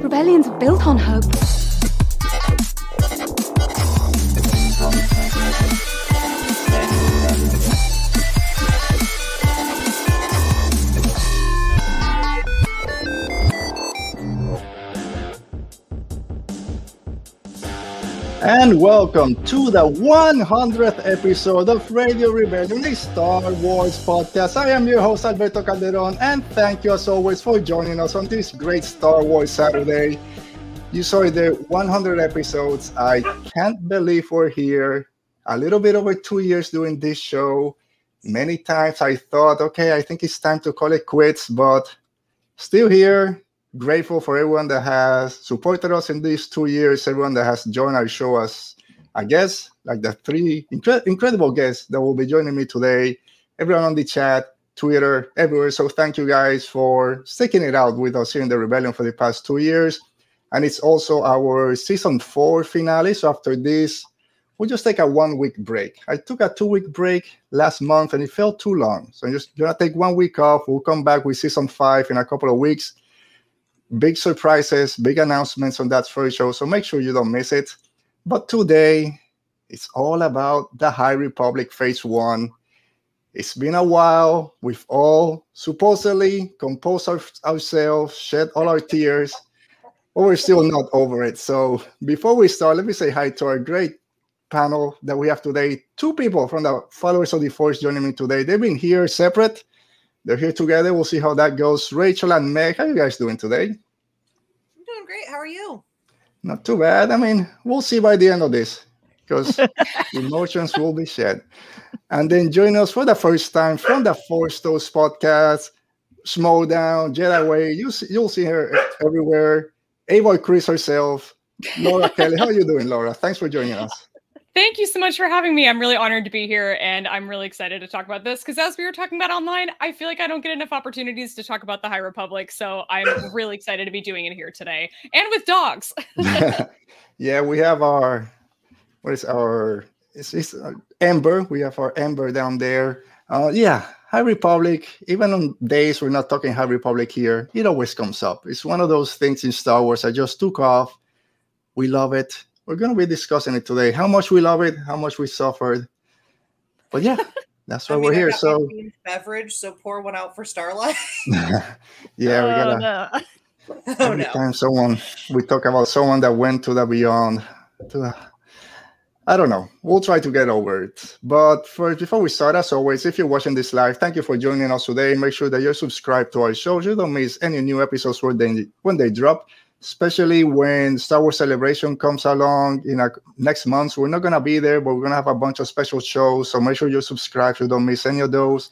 Rebellions are built on hope. And welcome to the 100th episode of Radio Rebellion, a Star Wars podcast. I am your host, Alberto Calderon, and thank you as always for joining us on this great Star Wars Saturday. You saw the 100 episodes. I can't believe we're here. A little bit over two years doing this show. Many times I thought, okay, I think it's time to call it quits, but still here, grateful for everyone that has supported us in these two years, everyone that has joined our show as I guess like the three incre- incredible guests that will be joining me today, everyone on the chat, Twitter, everywhere. So thank you guys for sticking it out with us here in the Rebellion for the past two years. And it's also our season four finale. So after this, we'll just take a one week break. I took a two week break last month and it felt too long. So I'm just gonna take one week off. We'll come back with season five in a couple of weeks big surprises, big announcements on that first show. So make sure you don't miss it. But today, it's all about the High Republic Phase 1. It's been a while. We've all supposedly composed our, ourselves, shed all our tears, but we're still not over it. So before we start, let me say hi to our great panel that we have today. Two people from the Followers of the Force joining me today. They've been here separate they're here together. We'll see how that goes. Rachel and Meg, how are you guys doing today? Great. How are you? Not too bad. I mean, we'll see by the end of this because emotions will be shed. And then join us for the first time from the Force Toast podcast, Small Down, Jedi Way. You see, you'll see her everywhere. Avoy Chris herself, Laura Kelly. How are you doing, Laura? Thanks for joining us. Thank you so much for having me. I'm really honored to be here and I'm really excited to talk about this because as we were talking about online, I feel like I don't get enough opportunities to talk about the High Republic. So I'm really excited to be doing it here today and with dogs. yeah, we have our, what is our, it's, it's uh, Ember. We have our Ember down there. Uh, yeah, High Republic, even on days we're not talking High Republic here, it always comes up. It's one of those things in Star Wars I just took off. We love it we're going to be discussing it today. How much we love it, how much we suffered. But yeah, that's why I mean, we're here. So beverage, so pour one out for Starlight. yeah, we gotta. Oh, no. oh, every no. time someone we talk about someone that went to the beyond, to the, I don't know. We'll try to get over it. But first, before we start, as always, if you're watching this live, thank you for joining us today. Make sure that you're subscribed to our show. You don't miss any new episodes when they when they drop especially when Star Wars Celebration comes along in a, next month. We're not going to be there, but we're going to have a bunch of special shows. So make sure you subscribe so you don't miss any of those.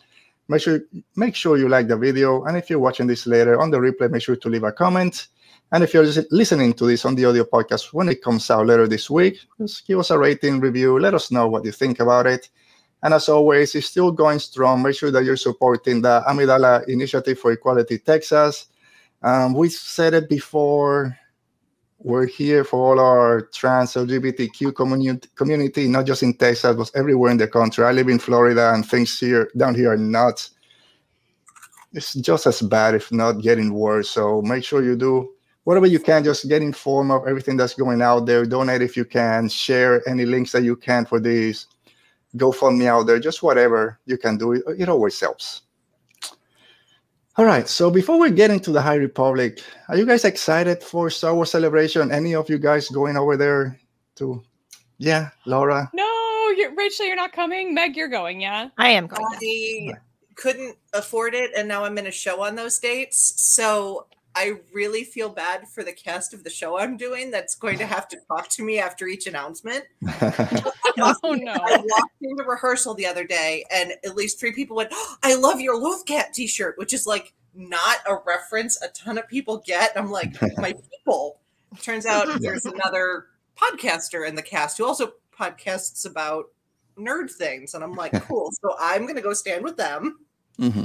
Make sure make sure you like the video, and if you're watching this later on the replay, make sure to leave a comment. And if you're listening to this on the audio podcast when it comes out later this week, just give us a rating review. Let us know what you think about it. And as always, it's still going strong. Make sure that you're supporting the Amidala Initiative for Equality Texas um, we said it before. We're here for all our trans LGBTQ community, community, not just in Texas, but everywhere in the country. I live in Florida, and things here down here are not. It's just as bad, if not getting worse. So make sure you do whatever you can. Just get informed of everything that's going out there. Donate if you can. Share any links that you can for these. GoFundMe out there. Just whatever you can do. It, it always helps. All right. So before we get into the High Republic, are you guys excited for Star Wars Celebration? Any of you guys going over there to? Yeah, Laura. No, you're, Rachel, you're not coming. Meg, you're going. Yeah, I am going. I couldn't afford it, and now I'm in a show on those dates. So I really feel bad for the cast of the show I'm doing that's going to have to talk to me after each announcement. oh no. I walked into rehearsal the other day and at least three people went, oh, I love your Lothcat t-shirt, which is like not a reference a ton of people get. I'm like, my people. Turns out there's another podcaster in the cast who also podcasts about nerd things. And I'm like, cool. So I'm gonna go stand with them. Mm-hmm.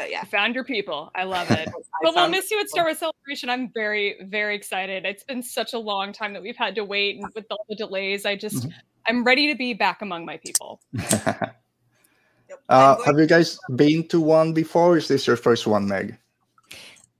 But yeah, you found your people. I love it. but we'll miss you at Star Wars Celebration. I'm very, very excited. It's been such a long time that we've had to wait, and with all the delays, I just mm-hmm. I'm ready to be back among my people. uh, have you guys been to one before? Is this your first one, Meg?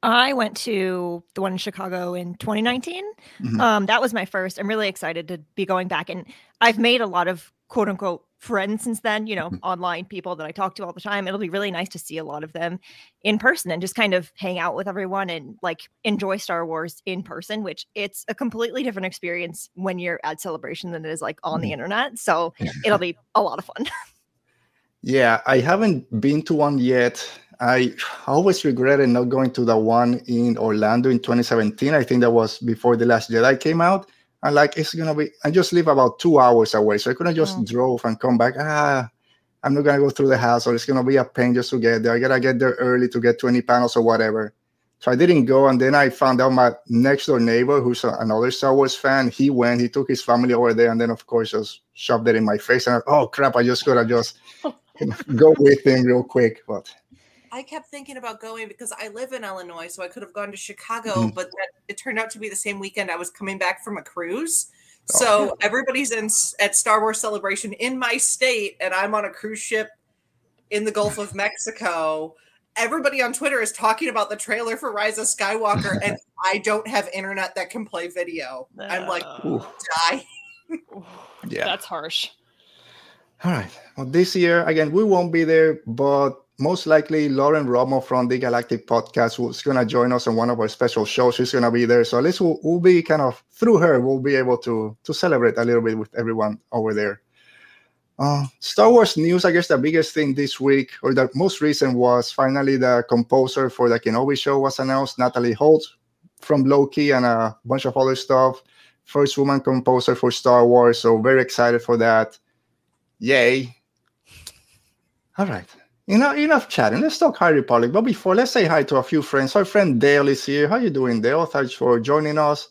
I went to the one in Chicago in 2019. Mm-hmm. Um, that was my first. I'm really excited to be going back, and I've made a lot of quote unquote friends since then. You know, mm-hmm. online people that I talk to all the time. It'll be really nice to see a lot of them in person and just kind of hang out with everyone and like enjoy Star Wars in person. Which it's a completely different experience when you're at Celebration than it is like on mm-hmm. the internet. So it'll be a lot of fun. yeah, I haven't been to one yet. I always regretted not going to the one in Orlando in 2017. I think that was before The Last Jedi came out. And like, it's gonna be, I just live about two hours away. So I couldn't just mm. drove and come back. Ah, I'm not gonna go through the hassle. It's gonna be a pain just to get there. I gotta get there early to get 20 panels or whatever. So I didn't go. And then I found out my next door neighbor, who's another Star Wars fan, he went, he took his family over there. And then, of course, just shoved it in my face. And I, oh, crap, I just gotta just go with him real quick. But I kept thinking about going because I live in Illinois, so I could have gone to Chicago, mm-hmm. but that, it turned out to be the same weekend I was coming back from a cruise. Oh, so everybody's in at Star Wars Celebration in my state, and I'm on a cruise ship in the Gulf of Mexico. Everybody on Twitter is talking about the trailer for Rise of Skywalker, and I don't have internet that can play video. I'm like, die. yeah, that's harsh. All right. Well, this year again, we won't be there, but most likely Lauren Romo from the Galactic Podcast is going to join us on one of our special shows. She's going to be there, so at least we'll, we'll, be kind of through her. We'll be able to to celebrate a little bit with everyone over there. Uh, Star Wars news. I guess the biggest thing this week, or the most recent, was finally the composer for the Kenobi show was announced. Natalie Holt from Loki and a bunch of other stuff. First woman composer for Star Wars. So very excited for that. Yay! All right. You know, enough chatting. Let's talk High Republic. But before, let's say hi to a few friends. Our friend Dale is here. How you doing, Dale? Thanks for joining us.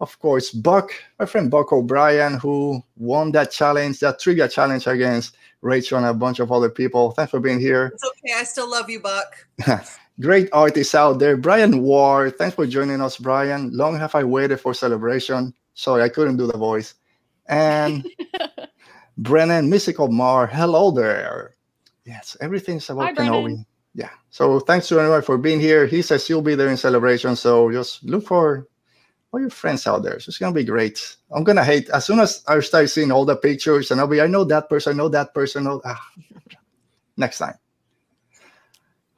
Of course, Buck, my friend Buck O'Brien, who won that challenge, that trivia challenge against Rachel and a bunch of other people. Thanks for being here. It's okay. I still love you, Buck. Great artists out there. Brian Ward, thanks for joining us, Brian. Long have I waited for celebration. Sorry, I couldn't do the voice. And Brennan, Mystical Mar, hello there. Yes, everything's about Kenobi. Yeah. So thanks to everyone for being here. He says you'll be there in celebration. So just look for all your friends out there. So it's gonna be great. I'm gonna hate as soon as I start seeing all the pictures and I'll be, I know that person, I know that person. Know, ah. Next time.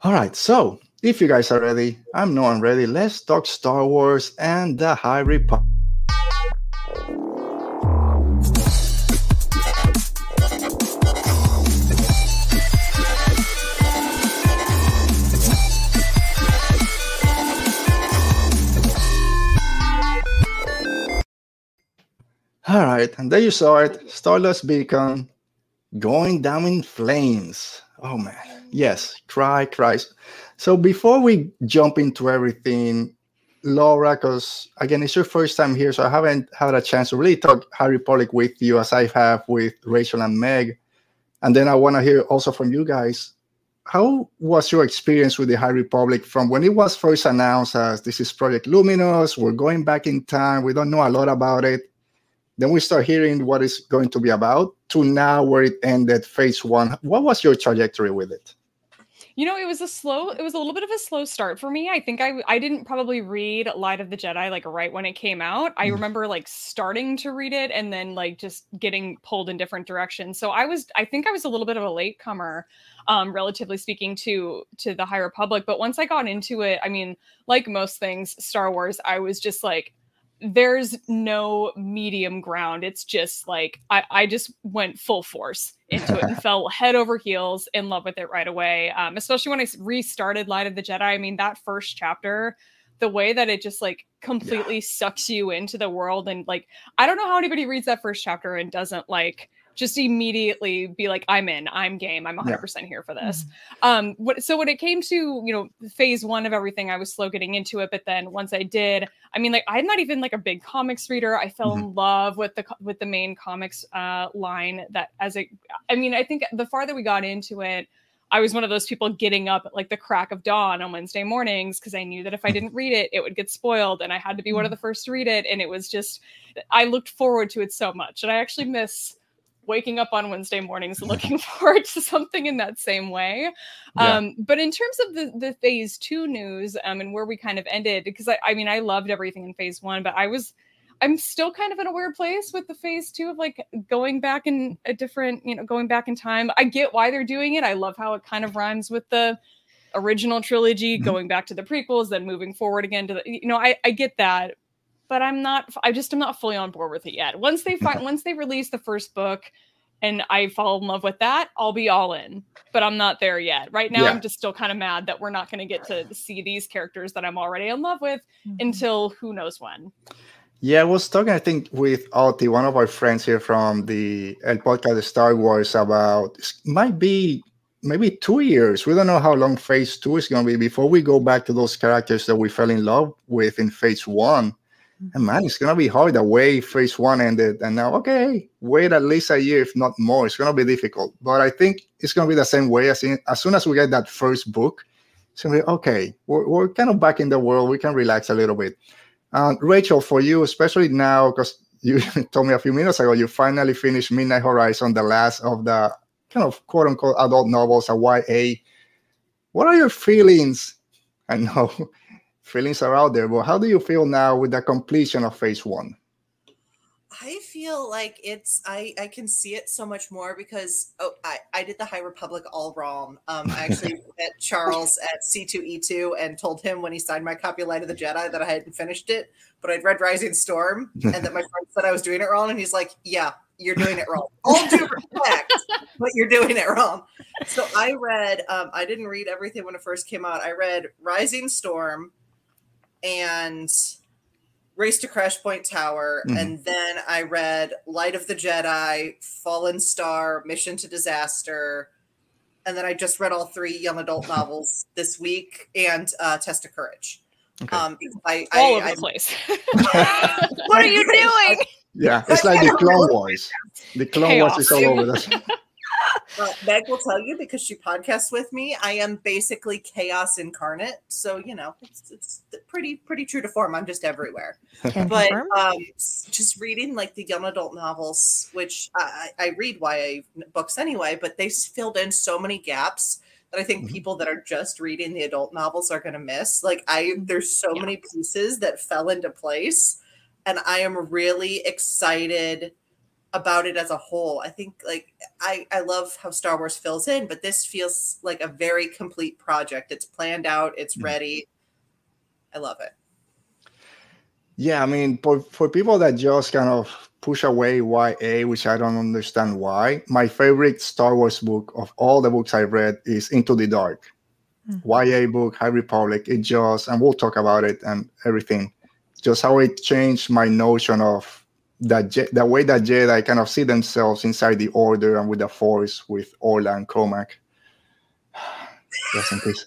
All right. So if you guys are ready, I'm no one ready. Let's talk Star Wars and the High Republic. All right, and there you saw it, Stardust Beacon going down in flames. Oh man, yes, cry, cry. So before we jump into everything, Laura, because again, it's your first time here, so I haven't had a chance to really talk High Republic with you as I have with Rachel and Meg. And then I want to hear also from you guys. How was your experience with the High Republic from when it was first announced as this is Project Luminous? We're going back in time. We don't know a lot about it then we start hearing what it's going to be about to now where it ended phase one. What was your trajectory with it? You know, it was a slow, it was a little bit of a slow start for me. I think I I didn't probably read Light of the Jedi like right when it came out. I mm. remember like starting to read it and then like just getting pulled in different directions. So I was I think I was a little bit of a latecomer um relatively speaking to to the High Republic, but once I got into it, I mean, like most things Star Wars, I was just like there's no medium ground. It's just like I, I just went full force into it and fell head over heels in love with it right away. Um, especially when I restarted Light of the Jedi. I mean, that first chapter, the way that it just like completely yeah. sucks you into the world and like I don't know how anybody reads that first chapter and doesn't like just immediately be like i'm in i'm game i'm 100% yeah. here for this mm-hmm. um what so when it came to you know phase one of everything i was slow getting into it but then once i did i mean like i'm not even like a big comics reader i fell mm-hmm. in love with the with the main comics uh line that as it i mean i think the farther we got into it I was one of those people getting up at like the crack of dawn on Wednesday mornings because I knew that if I didn't read it, it would get spoiled and I had to be one of mm-hmm. the first to read it. And it was just, I looked forward to it so much. And I actually miss waking up on Wednesday mornings looking forward to something in that same way. Yeah. Um, but in terms of the the phase two news, um, and where we kind of ended, because I, I mean, I loved everything in phase one, but I was I'm still kind of in a weird place with the phase two of like going back in a different, you know, going back in time. I get why they're doing it. I love how it kind of rhymes with the original trilogy, mm-hmm. going back to the prequels, then moving forward again to the, you know, I, I get that, but I'm not, I just am not fully on board with it yet. Once they find, once they release the first book and I fall in love with that, I'll be all in, but I'm not there yet. Right now, yeah. I'm just still kind of mad that we're not going to get to see these characters that I'm already in love with mm-hmm. until who knows when. Yeah, I was talking, I think, with Oti, one of our friends here from the El Podcast Star Wars, about might be maybe two years. We don't know how long phase two is going to be before we go back to those characters that we fell in love with in phase one. And man, it's to be hard the way phase one ended. And now, okay, wait at least a year, if not more. It's to be difficult. But I think it's to be the same way as, in, as soon as we get that first book, it's to be okay, we're, we're kind of back in the world. We can relax a little bit. Rachel, for you, especially now, because you told me a few minutes ago, you finally finished Midnight Horizon, the last of the kind of quote unquote adult novels, a YA. What are your feelings? I know feelings are out there, but how do you feel now with the completion of phase one? I feel like it's I I can see it so much more because oh I I did the High Republic all wrong. Um, I actually met Charles at C2E2 and told him when he signed my copy of Light of the Jedi that I hadn't finished it, but I'd read Rising Storm and that my friend said I was doing it wrong, and he's like, "Yeah, you're doing it wrong. All due respect, but you're doing it wrong." So I read. Um, I didn't read everything when it first came out. I read Rising Storm and Race to Crash Point Tower, mm-hmm. and then I read Light of the Jedi, Fallen Star, Mission to Disaster, and then I just read all three young adult novels this week and uh, Test of Courage. Okay. Um, I, all I, over I, the place. what are you doing? Yeah, it's like the Clone Wars. The Clone Chaos. Wars is all over us. Uh, Meg will tell you because she podcasts with me. I am basically chaos incarnate, so you know it's, it's pretty pretty true to form. I'm just everywhere. but um, just reading like the young adult novels, which I, I read YA books anyway, but they filled in so many gaps that I think mm-hmm. people that are just reading the adult novels are going to miss. Like I, there's so yeah. many pieces that fell into place, and I am really excited about it as a whole. I think like I I love how Star Wars fills in, but this feels like a very complete project. It's planned out, it's mm. ready. I love it. Yeah, I mean, for, for people that just kind of push away YA, which I don't understand why, my favorite Star Wars book of all the books I've read is Into the Dark. Mm-hmm. YA book, High Republic. It just, and we'll talk about it and everything, just how it changed my notion of that Je- the way that Jedi kind of see themselves inside the Order and with the Force with Orla and Cohmac. Rest in peace.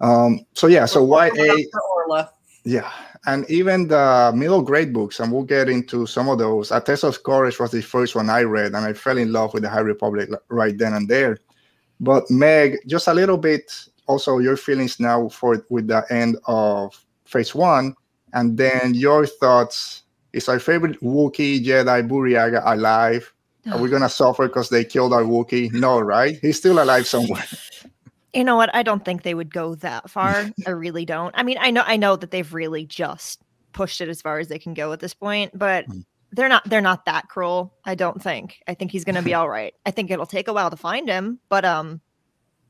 Um, so yeah, so YA. Orla. Yeah, and even the middle grade books, and we'll get into some of those. A Test of Courage was the first one I read, and I fell in love with the High Republic right then and there. But Meg, just a little bit also your feelings now for with the end of phase one, and then your thoughts is our favorite Wookiee Jedi Burryaga alive? Are we gonna suffer because they killed our Wookiee? No, right? He's still alive somewhere. You know what? I don't think they would go that far. I really don't. I mean, I know I know that they've really just pushed it as far as they can go at this point, but mm. they're not they're not that cruel, I don't think. I think he's gonna be all right. I think it'll take a while to find him, but um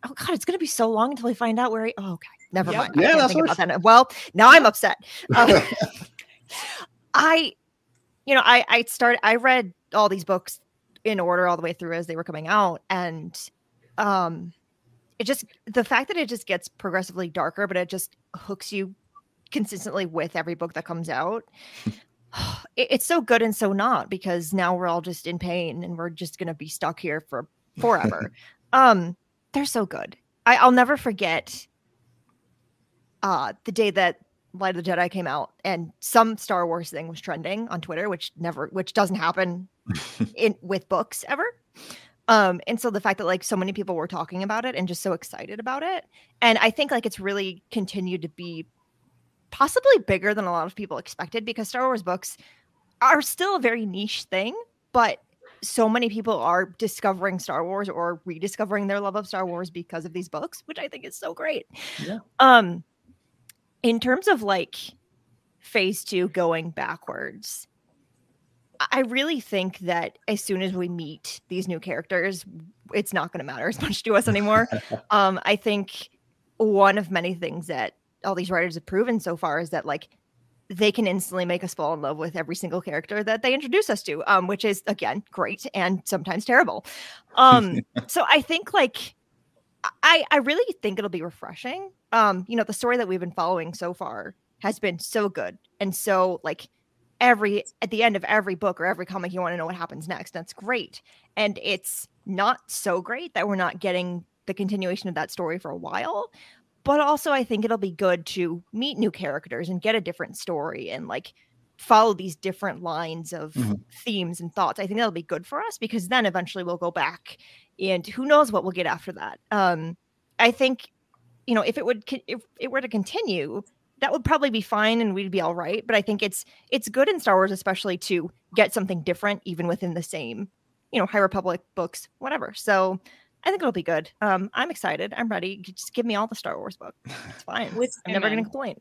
oh god, it's gonna be so long until we find out where he oh okay. Never yep. mind. Yeah, that's what that. Well, now I'm upset. Um, I, you know, I I started I read all these books in order all the way through as they were coming out, and um, it just the fact that it just gets progressively darker, but it just hooks you consistently with every book that comes out. it, it's so good and so not because now we're all just in pain and we're just gonna be stuck here for forever. um, they're so good. I, I'll never forget uh the day that Light of the Jedi came out and some Star Wars thing was trending on Twitter, which never, which doesn't happen in with books ever. Um, and so the fact that like so many people were talking about it and just so excited about it, and I think like it's really continued to be possibly bigger than a lot of people expected because Star Wars books are still a very niche thing, but so many people are discovering Star Wars or rediscovering their love of Star Wars because of these books, which I think is so great. Yeah. Um, in terms of like phase two going backwards, I really think that as soon as we meet these new characters, it's not going to matter as much to us anymore. um, I think one of many things that all these writers have proven so far is that like they can instantly make us fall in love with every single character that they introduce us to, um, which is again great and sometimes terrible. Um, so I think like I I really think it'll be refreshing. Um, you know, the story that we've been following so far has been so good and so like every at the end of every book or every comic you want to know what happens next that's great and it's not so great that we're not getting the continuation of that story for a while but also i think it'll be good to meet new characters and get a different story and like follow these different lines of Mhm. themes and thoughts i think that'll be good for us because then eventually we'll go back and who knows what we'll get after that. Um i think you know if it would if it were to continue that would probably be fine and we'd be all right but i think it's it's good in star wars especially to get something different even within the same you know high republic books whatever. So i think it'll be good. Um i'm excited. I'm ready. Just give me all the star wars book it's fine. With i'm never gonna complain.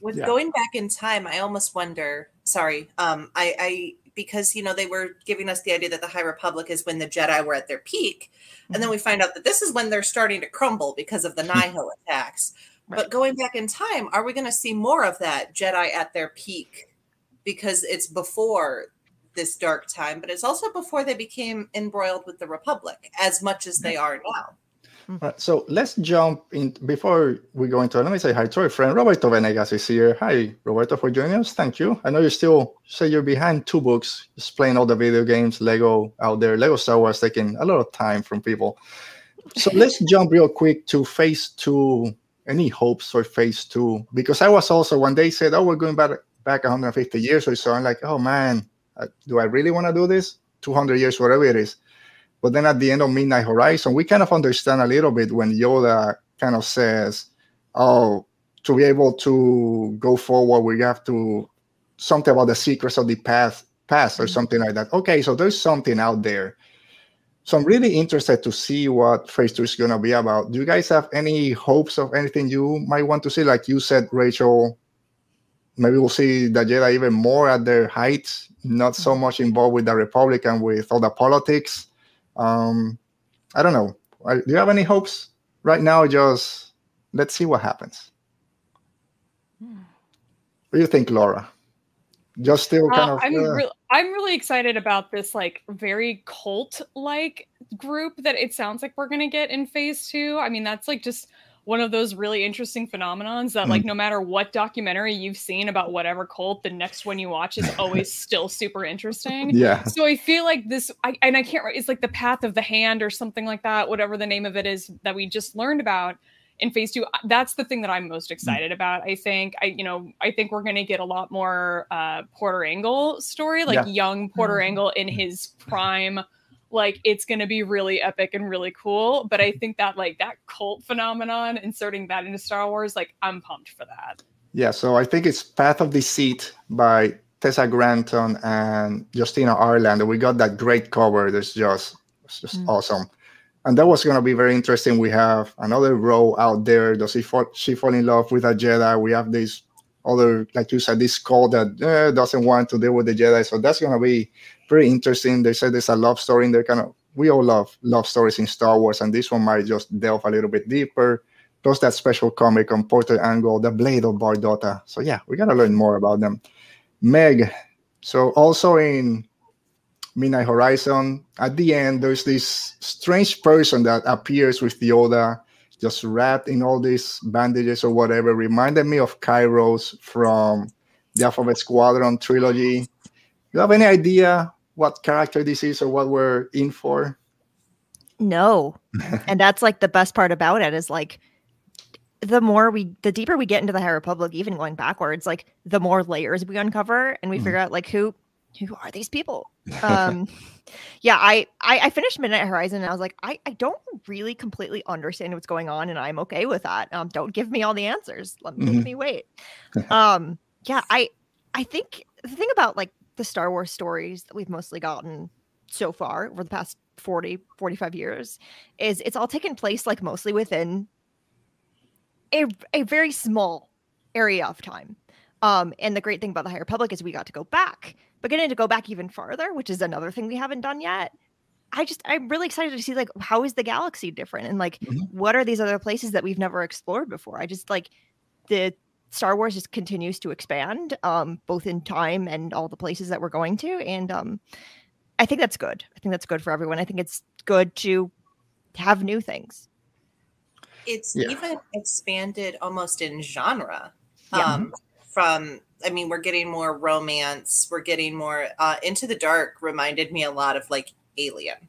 With Yeah. going back in time, I almost wonder. Sorry, um, I, I because you know they were giving us the idea that the High Republic is when the Jedi were at their peak, and then we find out that this is when they're starting to crumble because of the Nihil attacks. Right. But going back in time, are we going to see more of that Jedi at their peak? Because it's before this dark time, but it's also before they became embroiled with the Republic as much as they are now. All right, so let's jump in before we go into it. Let me say hi to our friend Roberto Venegas is here. Hi, Roberto, for joining us. Thank you. I know you still say you're behind two books, just playing all the video games, Lego out there, Lego Star Wars taking a lot of time from people. So let's jump real quick to phase two. Any hopes for phase two? Because I was also when they said, "Oh, we're going back back 150 years or so," I'm like, "Oh man, uh, do I really want to do this? 200 years, whatever it is." But then at the end of Midnight Horizon, we kind of understand a little bit when Yoda kind of says, "Oh, to be able to go forward, we have to something about the secrets of the past, past or mm-hmm. something like that." Okay, so there's something out there. So I'm really interested to see what Phase Two is going to be about. Do you guys have any hopes of anything you might want to see? Like you said, Rachel, maybe we'll see the Jedi even more at their height, not so mm-hmm. much involved with the Republic and with all the politics. Um, I don't know. Uh, Do you have any hopes right now? Just let's see what happens. What do you think, Laura? Just still kind Uh, of. I'm uh, re- I'm really excited about this like very cult like group that it sounds like we're gonna get in phase two. I mean, that's like just one of those really interesting phenomenons that like mm. no matter what documentary you've seen about whatever cult, the next one you watch is always still super interesting. yeah. So I feel like this, I, and I can't. It's like the path of the hand or something like that, whatever the name of it is that we just learned about in phase two. Uh, that's the thing that I'm most mm. excited about. I think I, you know, I think we're gonna get a lot more uh, Porter Engle story, like Yeah. young Porter. Mm. Engle in his prime. Like it's gonna be really epic and really cool. But I think that like that cult phenomenon, inserting that into Star Wars, like I'm pumped for that. Yeah, so I think it's Path of Deceit by Tessa Gratton and Justina Ireland. We got that great cover. That's just it's just Mm. awesome. And that was gonna be very interesting. We have another row out there. Does she fall she fall in love with a Jedi? We have this other, like you said, this cult that eh, doesn't want to deal with the Jedi. So that's gonna be pretty interesting. They said there's a love story in there. Kind of we all love love stories in Star Wars, and this one might just delve a little bit deeper. Plus that special comic on Porter Engle, The Blade of Bardotta. So yeah, we gotta learn more about them. Meg. So also in Midnight Horizon, at the end, there's this strange person that appears with Yoda, just wrapped in all these bandages or whatever. Reminded me of Kairos from the Alphabet Squadron trilogy. You have any idea what character this is or what we're in for? No. and that's like the best part about it is like the more we the deeper we get into the High Republic, even going backwards, like the more layers we uncover and we Mhm. figure out like who who are these people? Um yeah, I, I I finished Midnight Horizon and I was like, I, I don't really completely understand what's going on and I'm okay with that. Um don't give me all the answers. Let me Mhm. make me wait. um yeah, I I think the thing about like the Star Wars stories that we've mostly gotten so far over the past 40 45 years is it's all taken place like mostly within a, a very small area of time um and the great thing about the high republic is we got to go back but getting to go back even farther which is another thing we haven't done yet i just i'm really excited to see like how is the galaxy different and like mm-hmm. what are these other places that we've never explored before i just like the Star Wars just continues to expand, um, both in time and all the places that we're going to. And um, I think that's good. I think that's good for everyone. I think it's good to have new things. It's yeah. even expanded almost in genre. Yeah. Um, from, I mean, we're getting more romance. We're getting more. Uh, Into the Dark reminded me a lot of like Alien.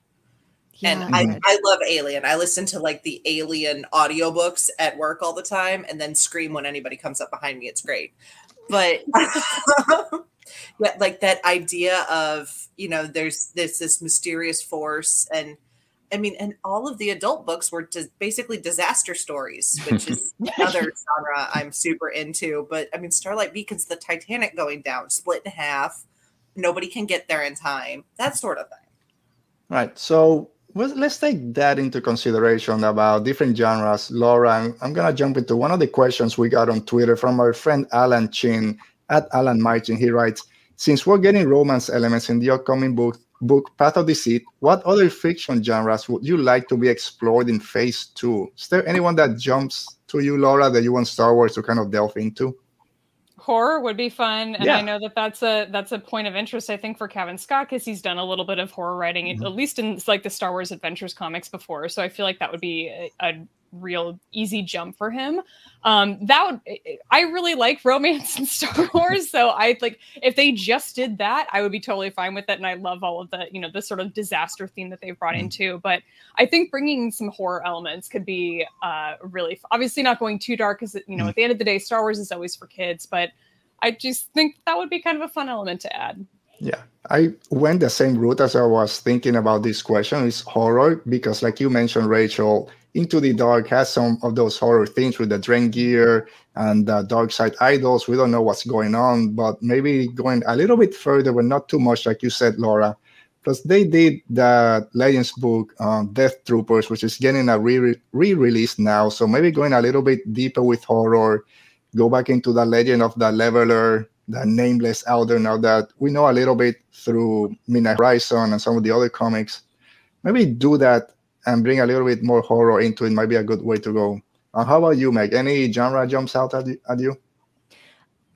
Yeah, and I, I love Alien. I listen to like the Alien audiobooks at work all the time and then scream when anybody comes up behind me. It's great. But yeah, like that idea of, you know, there's this this mysterious force and I mean, and all of the adult books were just basically disaster stories, which is another genre I'm super into. But I mean, Starlight Beacon's the Titanic going down, split in half. Nobody can get there in time. That sort of thing. Right. So let's take that into consideration about different genres. Laura, I'm, I'm going to jump into one of the questions we got on Twitter from our friend Alan Chin at Alan Martin. He writes, since we're getting romance elements in the upcoming book, book Path of Deceit, what other fiction genres would you like to be explored in phase two? Is there anyone that jumps to you, Laura, that you want Star Wars to kind of delve into? horror would be fun and yeah. i know that that's a that's a point of interest i think for Cavan Scott because he's done a little bit of horror writing mm-hmm. at least in like the star wars adventures comics before so i feel like that would be a, a real easy jump for him. Um, that would I really like romance in Star Wars, so I like if they just did that, I would be totally fine with it. And I love all of the you know the sort of disaster theme that they've brought mm-hmm. into. But I think bringing some horror elements could be uh, really obviously not going too dark because you know mm-hmm. at the end of the day, Star Wars is always for kids, but I just think that would be kind of a fun element to add. Yeah, I went the same route as I was thinking about this question is horror because, like you mentioned, Rachel, into the Dark has some of those horror things with the Drengir and the Dark Side idols. We don't know what's going on, but maybe going a little bit further, but not too much, like you said, Laura. Plus, they did the Legends book, um, Death Troopers, which is getting a re release now. So maybe going a little bit deeper with horror, go back into the legend of the leveler, the nameless elder, now that we know a little bit through Midnight Horizon and some of the other comics. Maybe do that and bring a little bit more horror into it might be a good way to go. Uh, how about you, Meg? Any genre jumps out at, at you?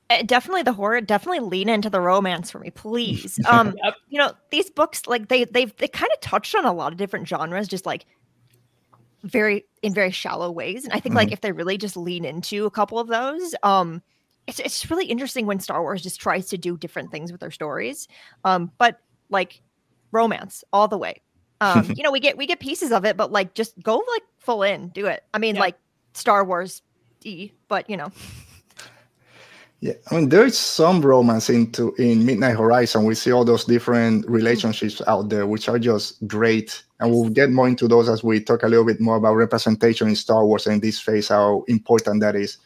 Uh, definitely the horror. Definitely lean into the romance for me, please. Um, yep. you know these books, like they they've they kind of touched on a lot of different genres, just like very in very shallow ways. And I think mm-hmm. like if they really just lean into a couple of those, um, it's it's really interesting when Star Wars just tries to do different things with their stories. Um, but like romance all the way um, you know, we get we get pieces of it, but like just go like full in, do it. I mean, yeah. like Star Wars D, but you know. Yeah, I mean, there's some romance into in Midnight Horizon. We see all those different relationships mm-hmm. out there, which are just great. And we'll get more into those as we talk a little bit more about representation in Star Wars and this phase, how important that is.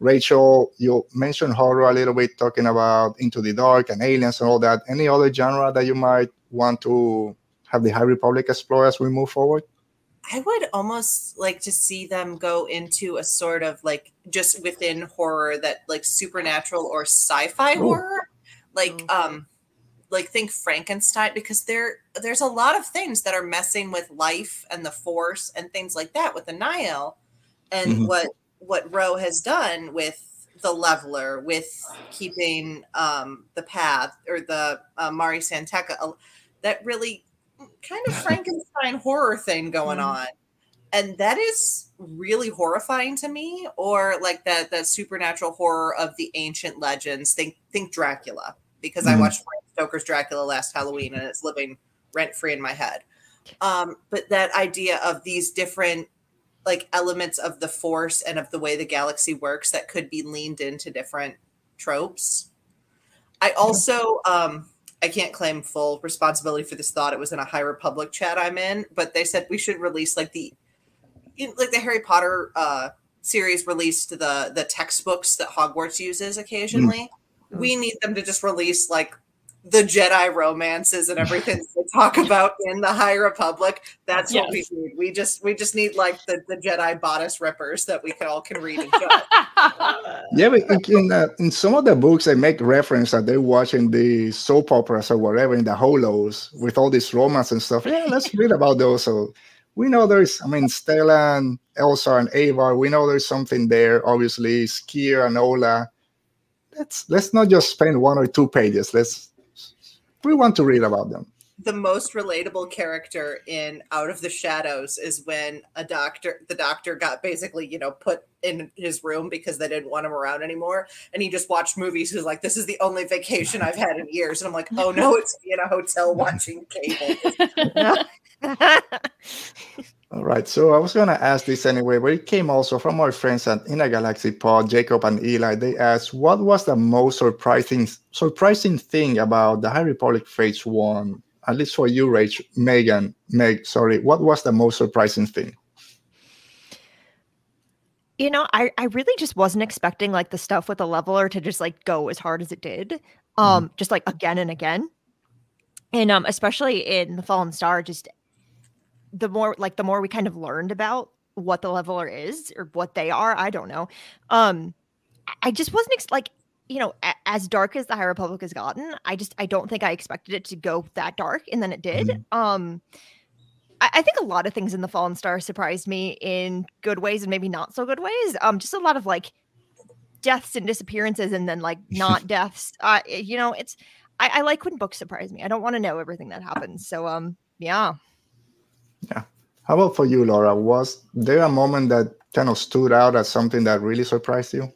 Rachel, you mentioned horror a little bit, talking about Into the Dark and aliens and all that. Any other genre that you might want to have the High Republic explore as we move forward? I would almost like to see them go into a sort of like just within horror that like supernatural or sci-fi Ooh. horror. Like mm-hmm. um like think Frankenstein because there there's a lot of things that are messing with life and the force and things like that with the Nihil and mm-hmm. what what Ro has done with the leveler with keeping um the path or the uh, Mari San Tekka, uh, that really kind of Frankenstein horror thing going mm-hmm. on. And that is really horrifying to me, or like that the supernatural horror of the ancient legends. Think think Dracula, because mm-hmm. I watched Frank Stoker's Dracula last Halloween and it's living rent free in my head. Um, but that idea of these different like elements of the force and of the way the galaxy works that could be leaned into different tropes. I also um I can't claim full responsibility for this thought. It was in a High Republic chat I'm in, but they said we should release like the like the Harry Potter uh, series released the the textbooks that Hogwarts uses occasionally. Mm. We need them to just release like the Jedi romances and everything they talk about in the High Republic. That's yes. what we need. We just we just need like the, the Jedi bodice rippers that we can all can read and yeah, but in uh, in some of the books, they make reference that they're watching the soap operas or whatever in the holos with all this romance and stuff. Yeah, let's read about those. So we know there's, I mean, Stellan and Elzar and Avar. We know there's something there. Obviously, Sskeer and Ola. Let's let's not just spend one or two pages. Let's we want to read about them. The most relatable character in Out of the Shadows is when a doctor, the doctor got basically, you know, put in his room because they didn't want him around anymore. And he just watched movies. He's like, this is the only vacation I've had in years. And I'm like, oh no, it's me in a hotel watching cable. All right, so I was going to ask this anyway, but it came also from our friends at In a Galaxy Pod, Jacob and Eli. They asked, "What was the most surprising surprising thing about the High Republic Phase One? At least for you, Rach, Megan, Meg. Sorry, what was the most surprising thing?" You know, I I really just wasn't expecting like the stuff with the leveler to just like go as hard as it did, mm-hmm. um, mm-hmm. just like again and again, and um, especially in the Fallen Star, just the more like the more we kind of learned about what the leveler is or what they are, I don't know. Um, I just wasn't ex- like you know a- as dark as the High Republic has gotten. I just I don't think I expected it to go that dark, and then it did. Mm-hmm. Um, I, I think a lot of things in the Fallen Star surprised me in good ways and maybe not so good ways. Um, just a lot of like deaths and disappearances, and then like not deaths. Uh, you know, it's I, I like when books surprise me. I don't want to know everything that happens. So um, yeah. Yeah. How about for you, Laura? Was there a moment that kind of stood out as something that really surprised you?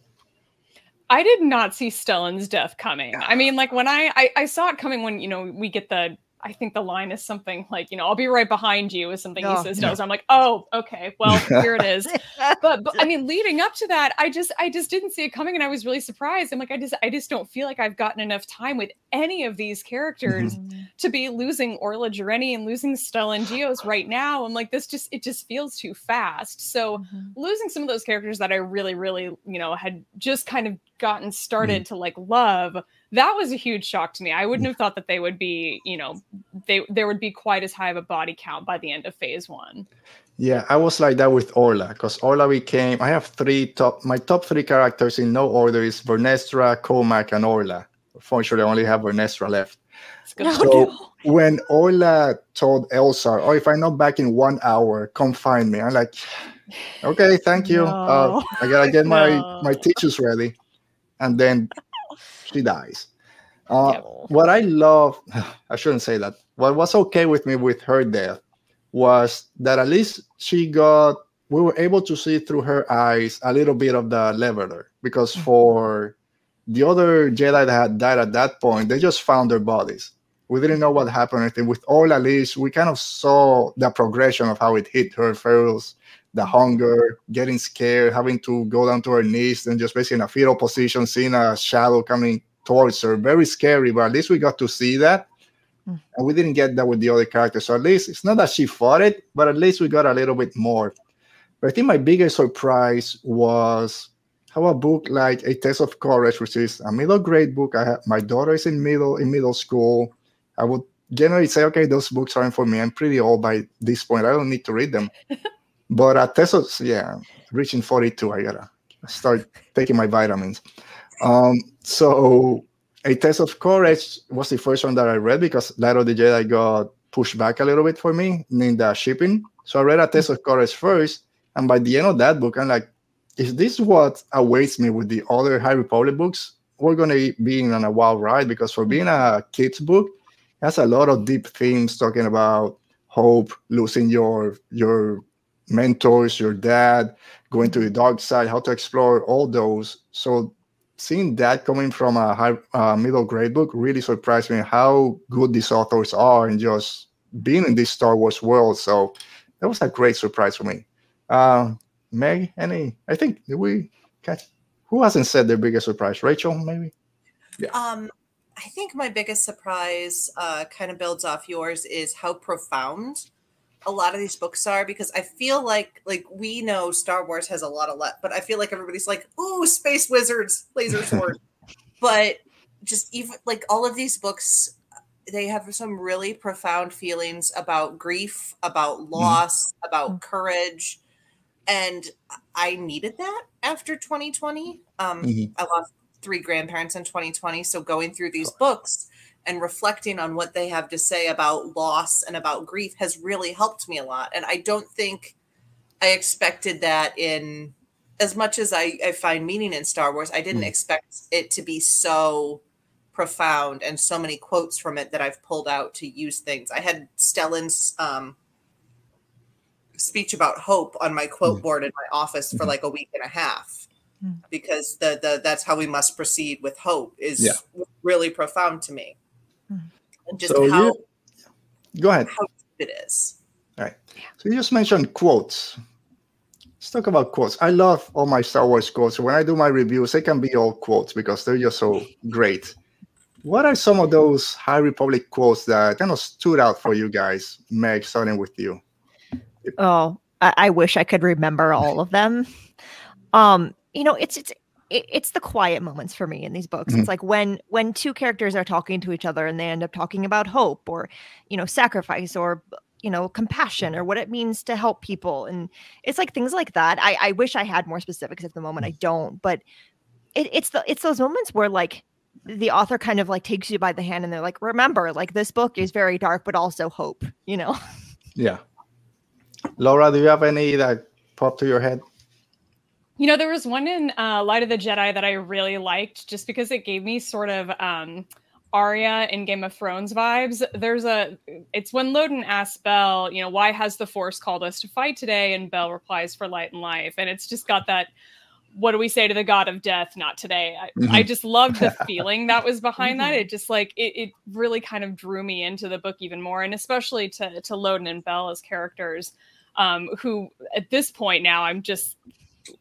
I did not see Stellan's death coming. I mean, like when I, I, I saw it coming when you know we get the I think the line is something like, you know, I'll be right behind you is something oh, he says to us. I'm like, oh, okay, well, here it is. but, but I mean, leading up to that, I just I just didn't see it coming and I was really surprised. I'm like, I just I just don't feel like I've gotten enough time with any of these characters mm-hmm. to be losing Orla Jareni and losing Stellan Gios right now. I'm like, this just it just feels too fast. So mm-hmm. losing some of those characters that I really, really, you know, had just kind of gotten started mm-hmm. to like love that was a huge shock to me. I wouldn't have thought that they would be, you know, they there would be quite as high of a body count by the end of phase one. Yeah, I was like that with Orla because Orla became. I have three top. My top three characters in no order is Vernestra, Cohmac, and Orla. Fortunately, I only have Vernestra left. So when Orla told Elzar, "Oh, if I'm not back in one hour, come find me," I'm like, "Okay, thank you. No. Uh, I gotta get my no. my teachers ready." And then she dies. Uh, What I love, I shouldn't say that. What was okay with me with her death was that at least she got, we were able to see through her eyes a little bit of the leveler. Because mm-hmm. for the other Jedi that had died at that point, they just found their bodies. We didn't know what happened. And with all at least, we kind of saw the progression of how it hit her first the hunger, getting scared, having to go down to her knees, and just basically in a fetal position, seeing a shadow coming towards her. Very scary, but at least we got to see that. Mm. And we didn't get that with the other characters. So at least it's not that she fought it, but at least we got a little bit more. But I think my biggest surprise was how a book like A Test of Courage, which is a middle grade book. I have my daughter is in middle in middle school. I would generally say, okay, those books aren't for me. I'm pretty old by this point. I don't need to read them. But at Tesos, yeah, reaching 42, I gotta start taking my vitamins. Um, so a test of courage was the first one that I read because Light of the Jedi got pushed back a little bit for me in the shipping. So I read a test of courage first, and by the end of that book, I'm like, is this what awaits me with the other High Republic books? We're gonna be on a wild ride because for being a kids book, it has a lot of deep themes talking about hope, losing your your mentors, your dad, going to the dark side, how to explore all those. So seeing that coming from a high uh, middle grade book really surprised me how good these authors are and just being in this Star Wars world. So that was a great surprise for me. Uh, Meg, any? I think we catch. Who hasn't said their biggest surprise? Rachel, maybe. Yeah. Um, I think my biggest surprise uh, kind of builds off yours is how profound a lot of these books are because I feel like like we know Star Wars has a lot of left, but I feel like everybody's like, "Ooh, space wizards, laser sword." but just even like all of these books they have some really profound feelings about grief, about mm-hmm. loss, mm-hmm. about courage. And I needed that after 2020. Um, mm-hmm. I lost three grandparents in 2020. So going through these books and reflecting on what they have to say about loss and about grief has really helped me a lot. And I don't think I expected that in as much as I, I find meaning in Star Wars, I didn't mm-hmm. expect it to be so profound and so many quotes from it that I've pulled out to use things. I had Stellan's um, speech about hope on my quote mm. board in my office for mm-hmm. like a week and a half mm. because the the that's how we must proceed with hope is yeah. really profound to me. And just so how you, go ahead. How it is. All right. So you just mentioned quotes. Let's talk about quotes. I love all my Star Wars quotes. When I do my reviews, they can be all quotes because they're just so great. What are some of those High Republic quotes that kind of stood out for you guys, Meg, starting with you? Oh, I, I wish I could remember all of them. Um, you know, it's it's it's the quiet moments for me in these books. Mm-hmm. It's like when when two characters are talking to each other and they end up talking about hope or you know sacrifice or you know compassion or what it means to help people and it's like things like that. I I wish I had more specifics at the moment. I don't, but it, it's the it's those moments where like the author kind of like takes you by the hand and they're like, remember, like this book is very dark, but also hope, you know? Yeah. Laura, do you have any that pop to your head? You know, there was one in uh, Light of the Jedi that I really liked just because it gave me sort of um, Arya in Game of Thrones vibes. There's a, it's when Loden asks Bell, you know, why has the Force called us to fight today? And Bell replies, for light and life. And it's just got that what do we say to the god of death not today i, mm-hmm. I just loved the feeling that was behind that mm-hmm. it just like it, it really kind of drew me into the book even more and especially to to loden and bell as characters um who at this point now i'm just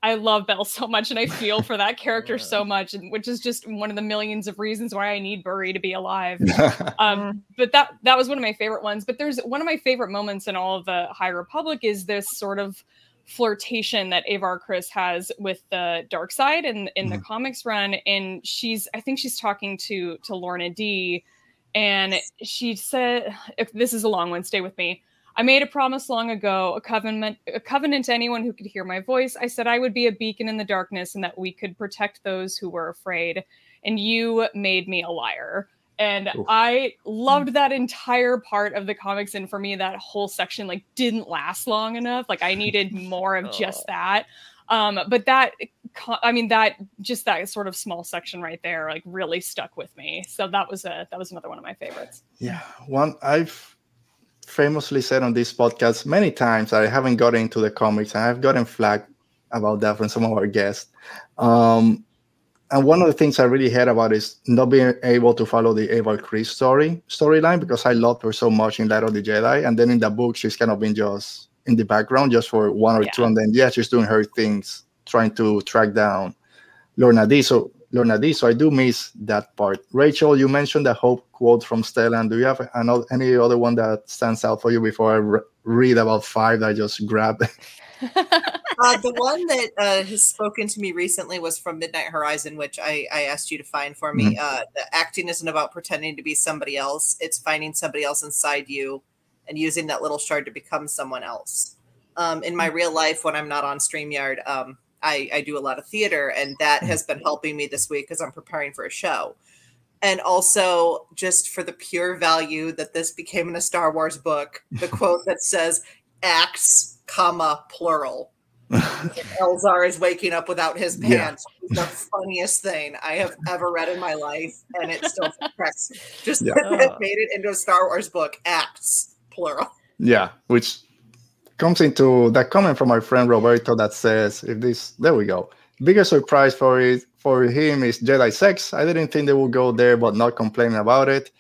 I love Bell so much and I feel for that character so much, and which is just one of the millions of reasons why I need Burry to be alive. um, but that that was one of my favorite ones. But there's one of my favorite moments in all of the High Republic is this sort of flirtation that Avar Kriss has with the dark side in in the comics run, and she's I think she's talking to to Lourna Dee, and she said, this is a long one, stay with me." I made a promise long ago, a covenant, a covenant to anyone who could hear my voice. I said I would be a beacon in the darkness and that we could protect those who were afraid. And you made me a liar. And Oof. i loved that entire part of the comics. And for me that whole section like didn't last long enough. Like i needed more of just that. Um but that i mean that just that sort of small section right there like really stuck with me. So that was a that was another one of my favorites. Yeah. One i've famously said on this podcast many times i haven't gotten into the comics and i've gotten flagged about that from some of our guests um and one of the things I really hate about is not being able to follow the Avar Kriss story storyline because I loved her so much in Light of the Jedi, and then in the book she's kind of been just in the background just for one or yeah. two, and then yeah, she's doing her things, trying to track down Lourna Dee. So Lourna Dee. So I do miss that part. Rachel, you mentioned the hope quote from Stellan. Do you have another, any other one that stands out for you before I re- read about five that I just grabbed? uh, the one that uh, has spoken to me recently was from Midnight Horizon, which I, I asked you to find for me. Mm-hmm. Uh, the acting isn't about pretending to be somebody else; it's finding somebody else inside you and using that little shard to become someone else. Um, in my mm. real life, when I'm not on Streamyard, um, I, I do a lot of theater, and that mm. has been helping me this week because I'm preparing for a show and also just for the pure value that this became in a Star Wars book, the quote that says acts comma plural. Elzar is waking up without his pants. Yeah. The funniest thing I have ever read in my life, and it still cracks. Just yeah. Oh. made it into a Star Wars book. Acts plural. Yeah, which comes into that comment from my friend Roberto that says, "If this, there we go. Biggest surprise for it for him is Jedi sex. I didn't think they would go there, but not complaining about it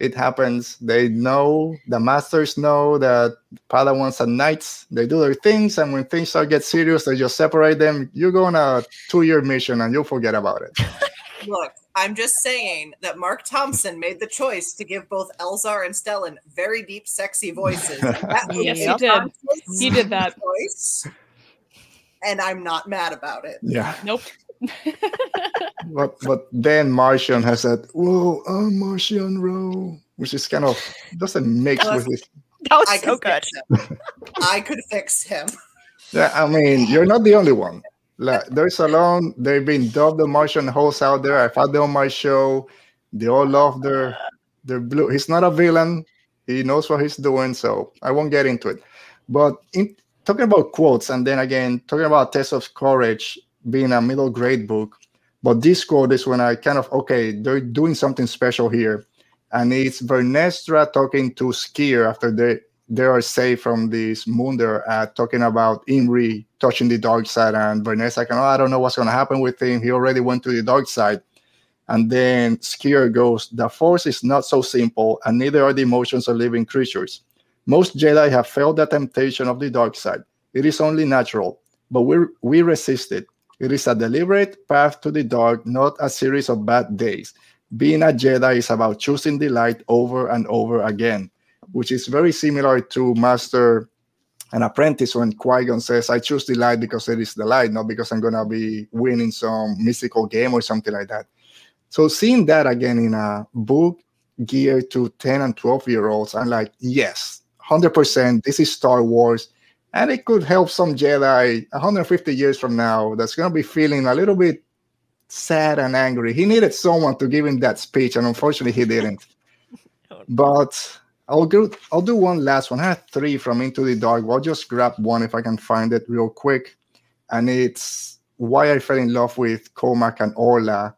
it happens. They know the masters know that Padawans and knights they do their things, and when things start get serious, they just separate them. You go on a two-year mission, and you'll forget about it. Look, I'm just saying that Marc Thompson made the choice to give both Elzar and Stellan very deep, sexy voices. yes, he did. He did that. Voice, and I'm not mad about it. Yeah. Nope. but but then Marchion has that whoa, oh Marchion Ro, which is kind of doesn't mix with it. That was I so good. I could fix him. Yeah, I mean, you're not the only one. Like, there's a long, they've been dubbed the Marchion hosts out there. I've had them on my show. They all love their their blue. He's not a villain. He knows what he's doing, so I won't get into it. But in talking about quotes, and then again talking about Test of Courage being a middle grade book, but this quote is when I kind of okay, they're doing something special here, and it's Vernestra talking to Sskeer after they they are safe from this moon they're uh, talking about Imri touching the dark side, and like, oh, I don't know what's going to happen with him. He already went to the dark side. And then Sskeer goes, The Force is not so simple, and neither are the emotions of living creatures. Most Jedi have felt the temptation of the dark side. It is only natural, but we, we resist it. It is a deliberate path to the dark, not a series of bad days. Being a Jedi is about choosing the light over and over again, which is very similar to Master and Apprentice when Qui Gon says, I choose the light because it is the light, not because I'm going to be winning some mystical game or something like that. So seeing that again in a book geared to 10 and 12 year olds, I'm like, yes, 100%. This is Star Wars. And it could help some Jedi 150 years from now that's going to be feeling a little bit sad and angry. He needed someone to give him that speech, and unfortunately, he didn't. Oh, but I'll go. I'll do one last one. I have three from Into the Dark. I'll just grab one if I can find it real quick, and it's why I fell in love with Cohmac and Orla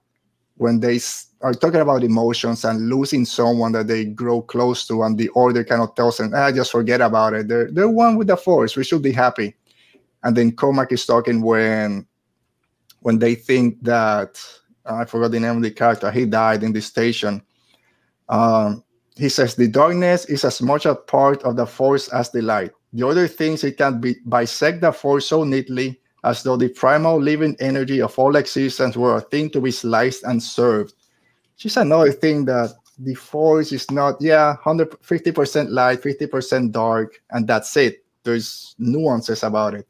when they are talking about emotions and losing someone that they grow close to, and the order kind of tells them, "Ah, just forget about it. They're they're one with the force. We should be happy." And then Cohmac is talking when when they think that I forgot the name of the character. He died in the station. Um, he says the darkness is as much a part of the force as the light. The other things it can be bisect the force so neatly as though the primal living energy of all existence were a thing to be sliced and served. Just another thing that the force is not, yeah, 150% light, 50% dark, and that's it. There's nuances about it.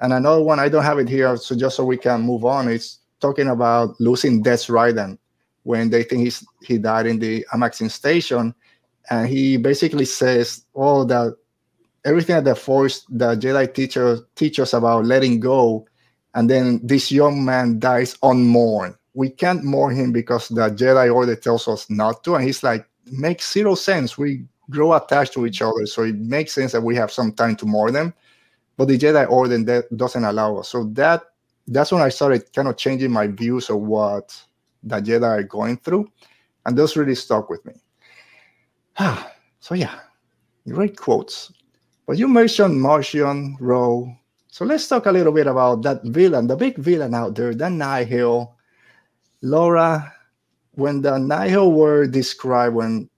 And another one, I don't have it here, so just so we can move on, it's talking about losing Des Rydan when they think he's he died in the Amaxine station. And he basically says, oh, that everything that the force the jedi teacher teach us about letting go and then this young man dies unmourned. We can't mourn him because the jedi order tells us not to and he's like makes zero sense. We grow attached to each other so it makes sense that we have some time to mourn them. But the jedi order doesn't allow us. So that that's when i started kind of changing my views of what the jedi are going through and those really stuck with me Ah, so yeah great quotes but you mentioned Marchion Ro. So let's talk a little bit about that villain, the big villain out there, the Nihil. Laura, when the Nihil were described, when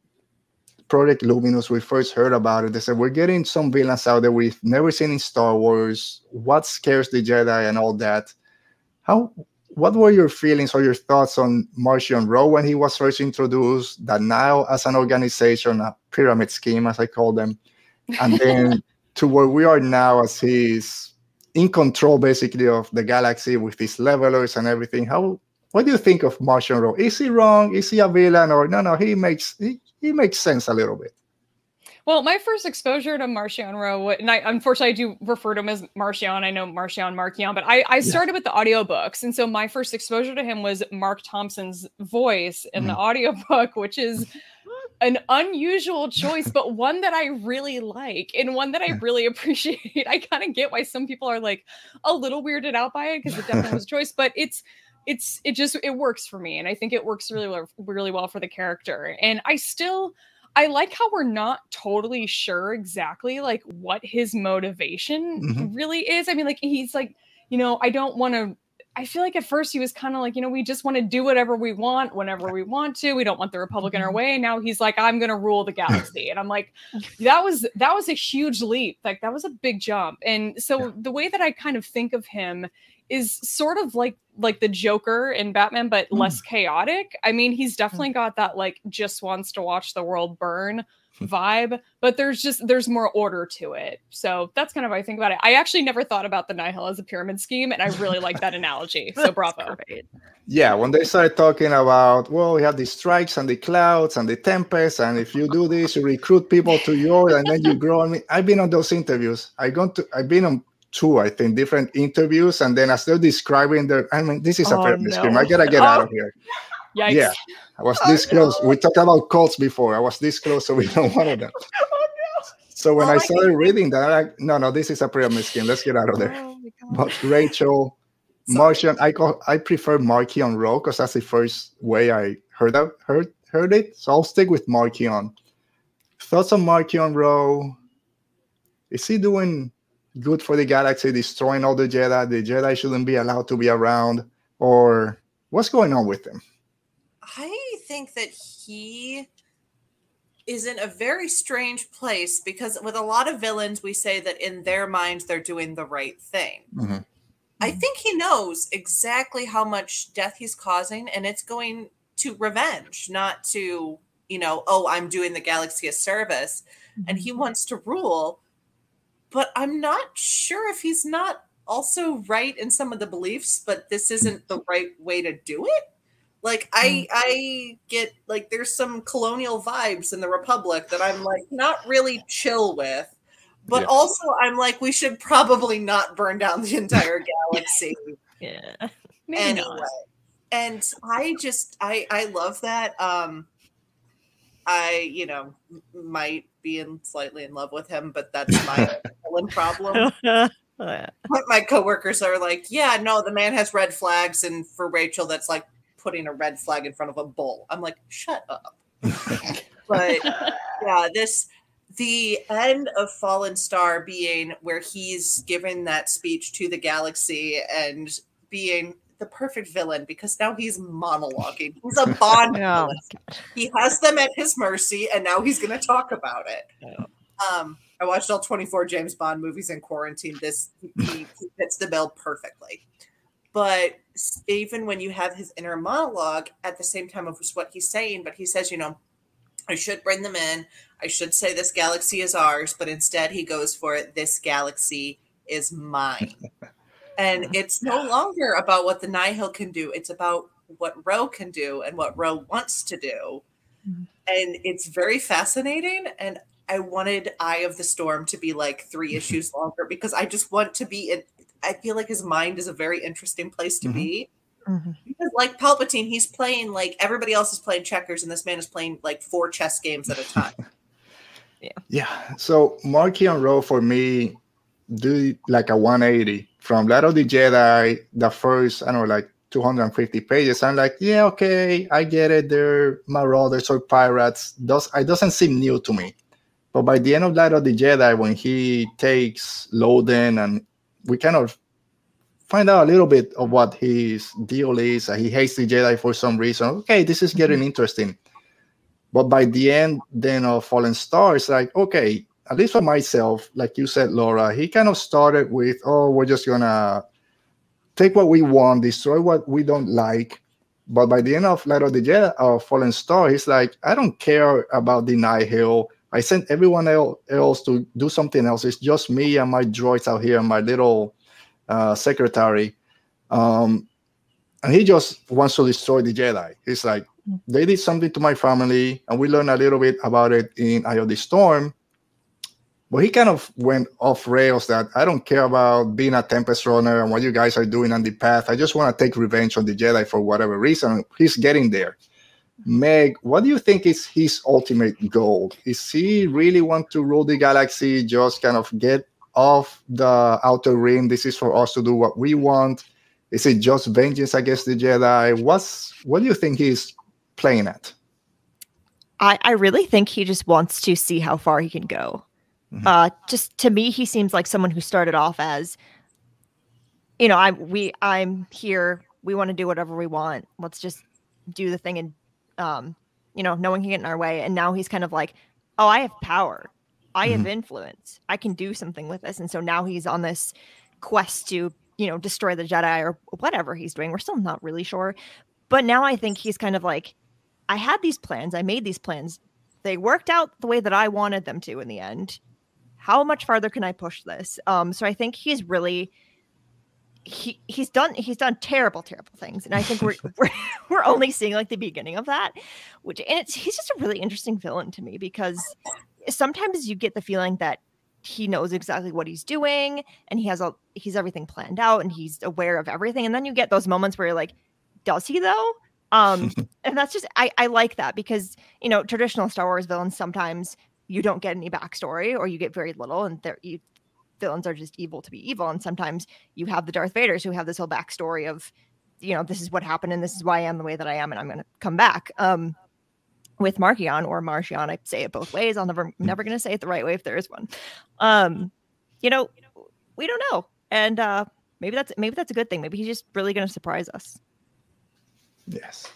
Project Luminous, we first heard about it, they said, We're getting some villains out there we've never seen in Star Wars. What scares the Jedi and all that? How what were your feelings or your thoughts on Marchion Ro when he was first introduced, that now as an organization, a pyramid scheme, as I call them? and then to where we are now as he's in control basically of the galaxy with his levelers and everything how what do you think of Marchion Ro? Is he wrong? Is he a villain? Or no, no, he makes he, he makes sense a little bit. Well, my first exposure to Marchion Ro, and I unfortunately I do refer to him as Marchion. I know Marchion Marchion, but I, I started yeah. with the audiobooks. And so my first exposure to him was Marc Thompson's voice in mm. the audiobook, which is an unusual choice, but one that I really like and one that I really appreciate. I kind of get why some people are like a little weirded out by it because it definitely was a choice, but it's it's it just it works for me and I think it works really well really well for the character. And I still I like how we're not totally sure exactly like what his motivation mm-hmm. really is. I mean like he's like, you know, I don't want to I feel like at first he was kind of like, you know, we just want to do whatever we want whenever we want to. We don't want the Republic in our mm-hmm. way. Now he's like, I'm going to rule the galaxy. And I'm like, that was that was a huge leap. Like that was a big jump. And so yeah. the way that I kind of think of him is sort of like like the Joker in Batman, but mm. less chaotic. I mean, he's mm. definitely got that like just wants to watch the world burn vibe, but there's just there's more order to it. So that's kind of how I think about it. I actually never thought about the Nihil as a pyramid scheme, and I really like that analogy. So bravo. Yeah, when they started talking about, well, we have the strikes and the clouds and the tempests, and if you do this, you recruit people to yours, and then you grow. I mean, I've been on those interviews. I gone to, I've been on two, I think, different interviews, and then as they're describing their, I mean, this is a oh, pyramid no. scheme. I gotta get oh. out of here. Yikes. Yeah, I was this oh, close. No. We talked about cults before. I was this close, so we don't want them. oh, no. So when oh, I started reading that, I, no, no, this is a pyramid scheme. Let's get out of there. Oh, but Rachel, Marchion, I call, I prefer Marchion Ro because that's the first way I heard of, heard heard it. So I'll stick with Marchion. Thoughts on Marchion Ro? Is he doing good for the galaxy, destroying all the Jedi? The Jedi shouldn't be allowed to be around, or what's going on with him? I think that he is in a very strange place because with a lot of villains, we say that in their minds they're doing the right thing. Mm-hmm. I think he knows exactly how much death he's causing, and it's going to revenge, not to, you know, oh, I'm doing the galaxy a service. Mm-hmm. And he mm-hmm. wants to rule. But I'm not sure if he's not also right in some of the beliefs, but this isn't the right way to do it. Like I mm. I get like there's some colonial vibes in the Republic that I'm like not really chill with. But yeah. also I'm like we should probably not burn down the entire galaxy. yeah. Maybe anyway. Not. And I just I I love that um I, you know, might be in slightly in love with him, but that's my problem. my coworkers are like, yeah, no, the man has red flags, and for Rachel, that's like putting a red flag in front of a bull. I'm like, shut up. but yeah, this the end of Fallen Star being where he's given that speech to the galaxy and being the perfect villain because now he's monologuing. He's a Bond oh, He has them at his mercy, and now he's going to talk about it. Um, I watched all 24 James Bond movies in quarantine. This he, he fits the bill perfectly. But even when you have his inner monologue at the same time of what he's saying, but he says, you know, I should bring them in. I should say this galaxy is ours, but instead he goes for it. This galaxy is mine. and it's no longer about what the Nihil can do. It's about what Ro can do and what Ro wants to do. Mm-hmm. And it's very fascinating. And I wanted Eye of the Storm to be like three issues longer because I just want to be in I feel like his mind is a very interesting place to mm-hmm. be. Mm-hmm. Because like Palpatine, he's playing like everybody else is playing checkers, and this man is playing like four chess games at a time. yeah. Yeah. So Marchion Ro for me do like a 180 from Light of the Jedi, the first, I don't know, like 250 pages. I'm like, yeah, okay, I get it. They're marauders or pirates. Those it doesn't seem new to me. But by the end of Light of the Jedi, when he takes Loden and we kind of find out a little bit of what his deal is. He hates the Jedi for some reason. Okay, this is getting mm-hmm. interesting. But by the end, then of Fallen Star, it's like, okay, at least for myself, like you said, Laura, he kind of started with, oh, we're just gonna take what we want, destroy what we don't like. But by the end of Light of the Jedi, uh, Fallen Star, he's like, I don't care about the Nihil. I sent everyone else to do something else. It's just me and my droids out here, and my little uh, secretary. Um, and he just wants to destroy the Jedi. He's like, they did something to my family, and we learned a little bit about it in Eye of the Storm. But he kind of went off rails that I don't care about being a Tempest runner and what you guys are doing on the path. I just want to take revenge on the Jedi for whatever reason. He's getting there. Meg, what do you think is his ultimate goal? Is he really want to rule the galaxy, just kind of get off the outer rim? This is for us to do what we want. Is it just vengeance against the Jedi? What's what do you think he's playing at? I, I really think he just wants to see how far he can go. Mm-hmm. Uh, just to me, he seems like someone who started off as, you know, I'm we I'm here. We want to do whatever we want. Let's just do the thing and um, you know, no one can get in our way. And now he's kind of like, oh, I have power. I mm-hmm. have influence. I can do something with this. And so now he's on this quest to, you know, destroy the Jedi or whatever he's doing. We're still not really sure. But now I think he's kind of like, I had these plans. I made these plans they worked out the way that I wanted them to in the end. How much farther can I push this? Um, so I think he's really he he's done he's done terrible terrible things. And i think we're we're, we're only seeing like the beginning of that which and it's he's just a really interesting villain to me because sometimes you get the feeling that he knows exactly what he's doing and he has a he's everything planned out and he's aware of everything. And then you get those moments where you're like does he though? Um and that's just i i like that because you know traditional star wars villains sometimes you don't get any backstory or you get very little and there you villains are just evil to be evil and sometimes you have the darth vaders who have this whole backstory of you know this is what happened and this is why i am the way that i am and i'm going to come back um with Marchion or Marchion. I say it both ways. I'll never Mm. never gonna say it the right way if there is one. Um, you know, we don't know. And uh maybe that's maybe that's a good thing. Maybe he's just really gonna surprise us. Yes.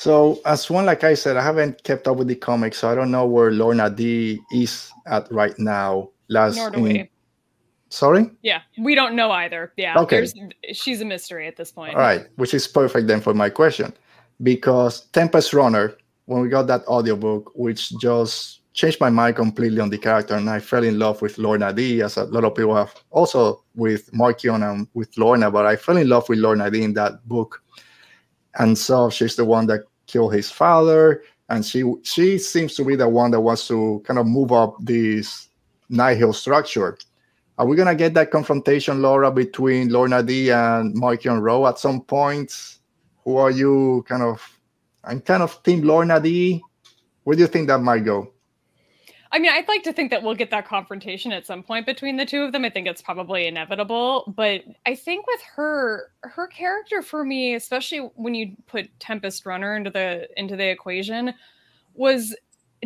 So as one, like I said, I haven't kept up with the comics, so I don't know where Lourna Dee is at right now. Last Nor do in- we. Sorry? Yeah, we don't know either. Yeah, Okay. she's a mystery at this point. All right, which is perfect then for my question. Because Tempest Runner, when we got that audiobook, which just changed my mind completely on the character, and I fell in love with Lourna Dee, as a lot of people have also with Markion and with Lourna, but I fell in love with Lourna Dee in that book. And so she's the one that killed his father, and she she seems to be the one that wants to kind of move up this Nihil structure. Are we gonna get that confrontation, Laura, between Lourna Dee and Markion Ro at some point? Who are you kind of I'm kind of team Lourna Dee. Where do you think that might go? I mean, I'd like to think that we'll get that confrontation at some point between the two of them. I think it's probably inevitable, but I think with her, her character for me, especially when you put Tempest Runner into the into the equation, was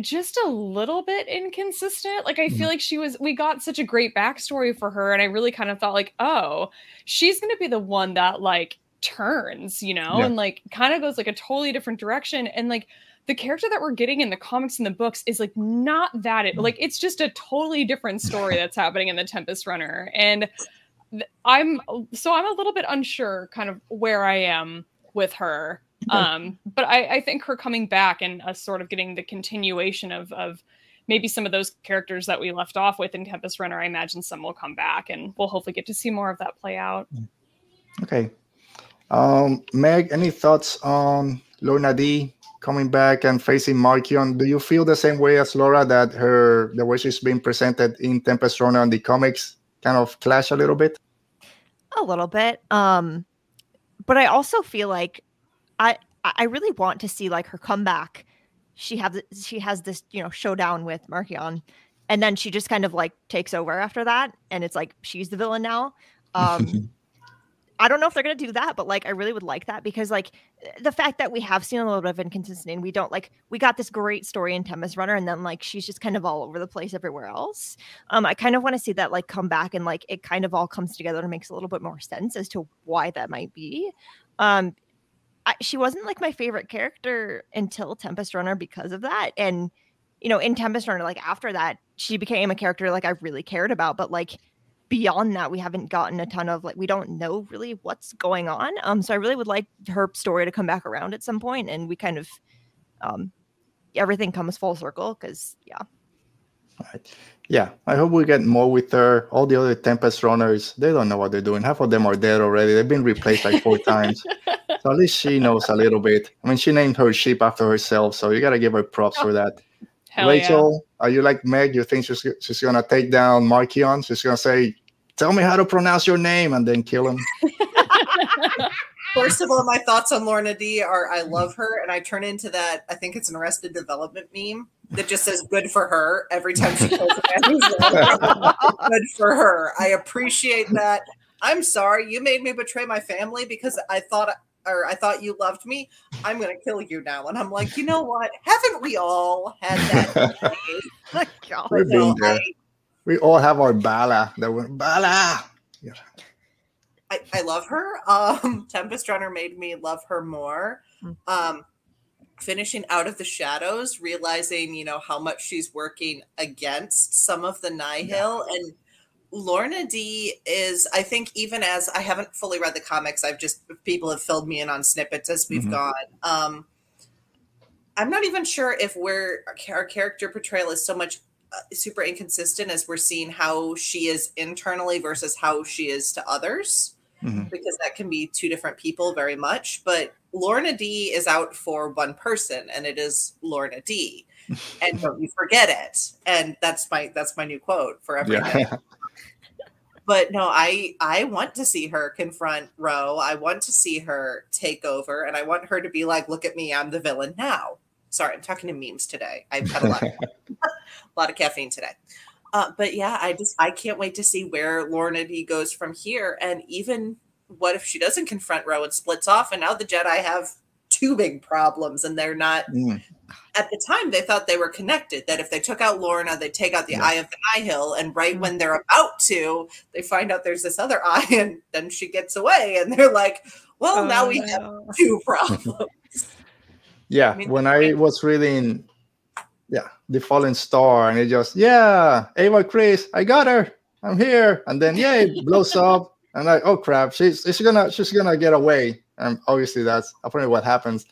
just a little bit inconsistent. Like I feel mm. like she was we got such a great backstory for her and I really kind of thought like, "Oh, she's going to be the one that like turns, you know, Yeah. and like kind of goes like a totally different direction and like the character that we're getting in the comics and the books is like not that it, like it's just a totally different story that's happening in the Tempest Runner. And I'm so I'm a little bit unsure kind of where I am with her. Um but I, I think her coming back and us sort of getting the continuation of of maybe some of those characters that we left off with in Tempest Runner I imagine some will come back and we'll hopefully get to see more of that play out. Okay. Um, Meg, any thoughts on Lourna Dee coming back and facing Markion? Do you feel the same way as Laura that her the way she's being presented in Tempest Runner and the comics kind of clash a little bit? A little bit. Um, but I also feel like I I really want to see like her comeback. She have she has this you know showdown with Markion, and then she just kind of like takes over after that, and it's like she's the villain now. Um, I don't know if they're gonna do that, but like I really would like that because like the fact that we have seen a little bit of inconsistency and we don't like we got this great story in Tempest Runner and then like she's just kind of all over the place everywhere else. Um, I kind of want to see that like come back and like it kind of all comes together and makes a little bit more sense as to why that might be. Um, I, she wasn't like my favorite character until Tempest Runner because of that, and you know in Tempest Runner like after that she became a character like I really cared about, but like beyond that we haven't gotten a ton of like we don't know really what's going on um so i really would like her story to come back around at some point and we kind of um everything comes full circle because yeah Right. Yeah, I hope we get more with her. All the other Tempest runners, they don't know what they're doing. Half of them are dead already. They've been replaced like four times. So at least she knows a little bit. I mean, she named her ship after herself, so you gotta give her props for that. Hell Rachel, are you like Meg? You think she's she's gonna take down Markion? She's gonna say, "Tell me how to pronounce your name," and then kill him. First of all, my thoughts on Lourna Dee are I love her, and I turn into that. I think it's an Arrested Development meme that just says "good for her" every time she kills a man. who's good for her. I appreciate that. I'm sorry you made me betray my family because I thought or I thought you loved me. I'm gonna kill you now, and I'm like, you know what? Haven't we all had that? day? God. We've So been there. I, We all have our Bala. That went Bala. I, I love her. Um, Tempest Runner made me love her more. Mm. Um, finishing out of the shadows, realizing you know how much she's working against some of the Nihil, and Lourna Dee is, I think, even as I haven't fully read the comics, I've just people have filled me in on snippets as we've Mhm. gone. Um, I'm not even sure if we're our character portrayal is so much uh, super inconsistent as we're seeing how she is internally versus how she is to others, mm-hmm. because that can be two different people very much. But Lourna Dee is out for one person, and it is Lourna Dee. and don't you forget it. And that's my that's my new quote for everything. Yeah. but no, I I want to see her confront Ro. I want to see her take over, and I want her to be like, "Look at me, I'm the villain now." Sorry, I'm talking to memes today. I've had a lot, of, a lot of caffeine today. Uh, but yeah, I just I can't wait to see where Lourna Dee goes from here, and even what if she doesn't confront Ro and splits off, and now the Jedi have two big problems, and they're not. Mm. At the time, they thought they were connected. That if they took out Lourna, they take out the yeah. eye of the Nihil, and right mm. when they're about to, they find out there's this other eye, and then she gets away, and they're like, "Well, oh, now we no. have two problems." Yeah, I mean, when I was reading, yeah, the Fallen Star, and it just, yeah, Avar Kriss, I got her, I'm here, and then yeah, it blows up, and like, oh crap, she's she's gonna she's gonna get away, and obviously that's apparently what happens.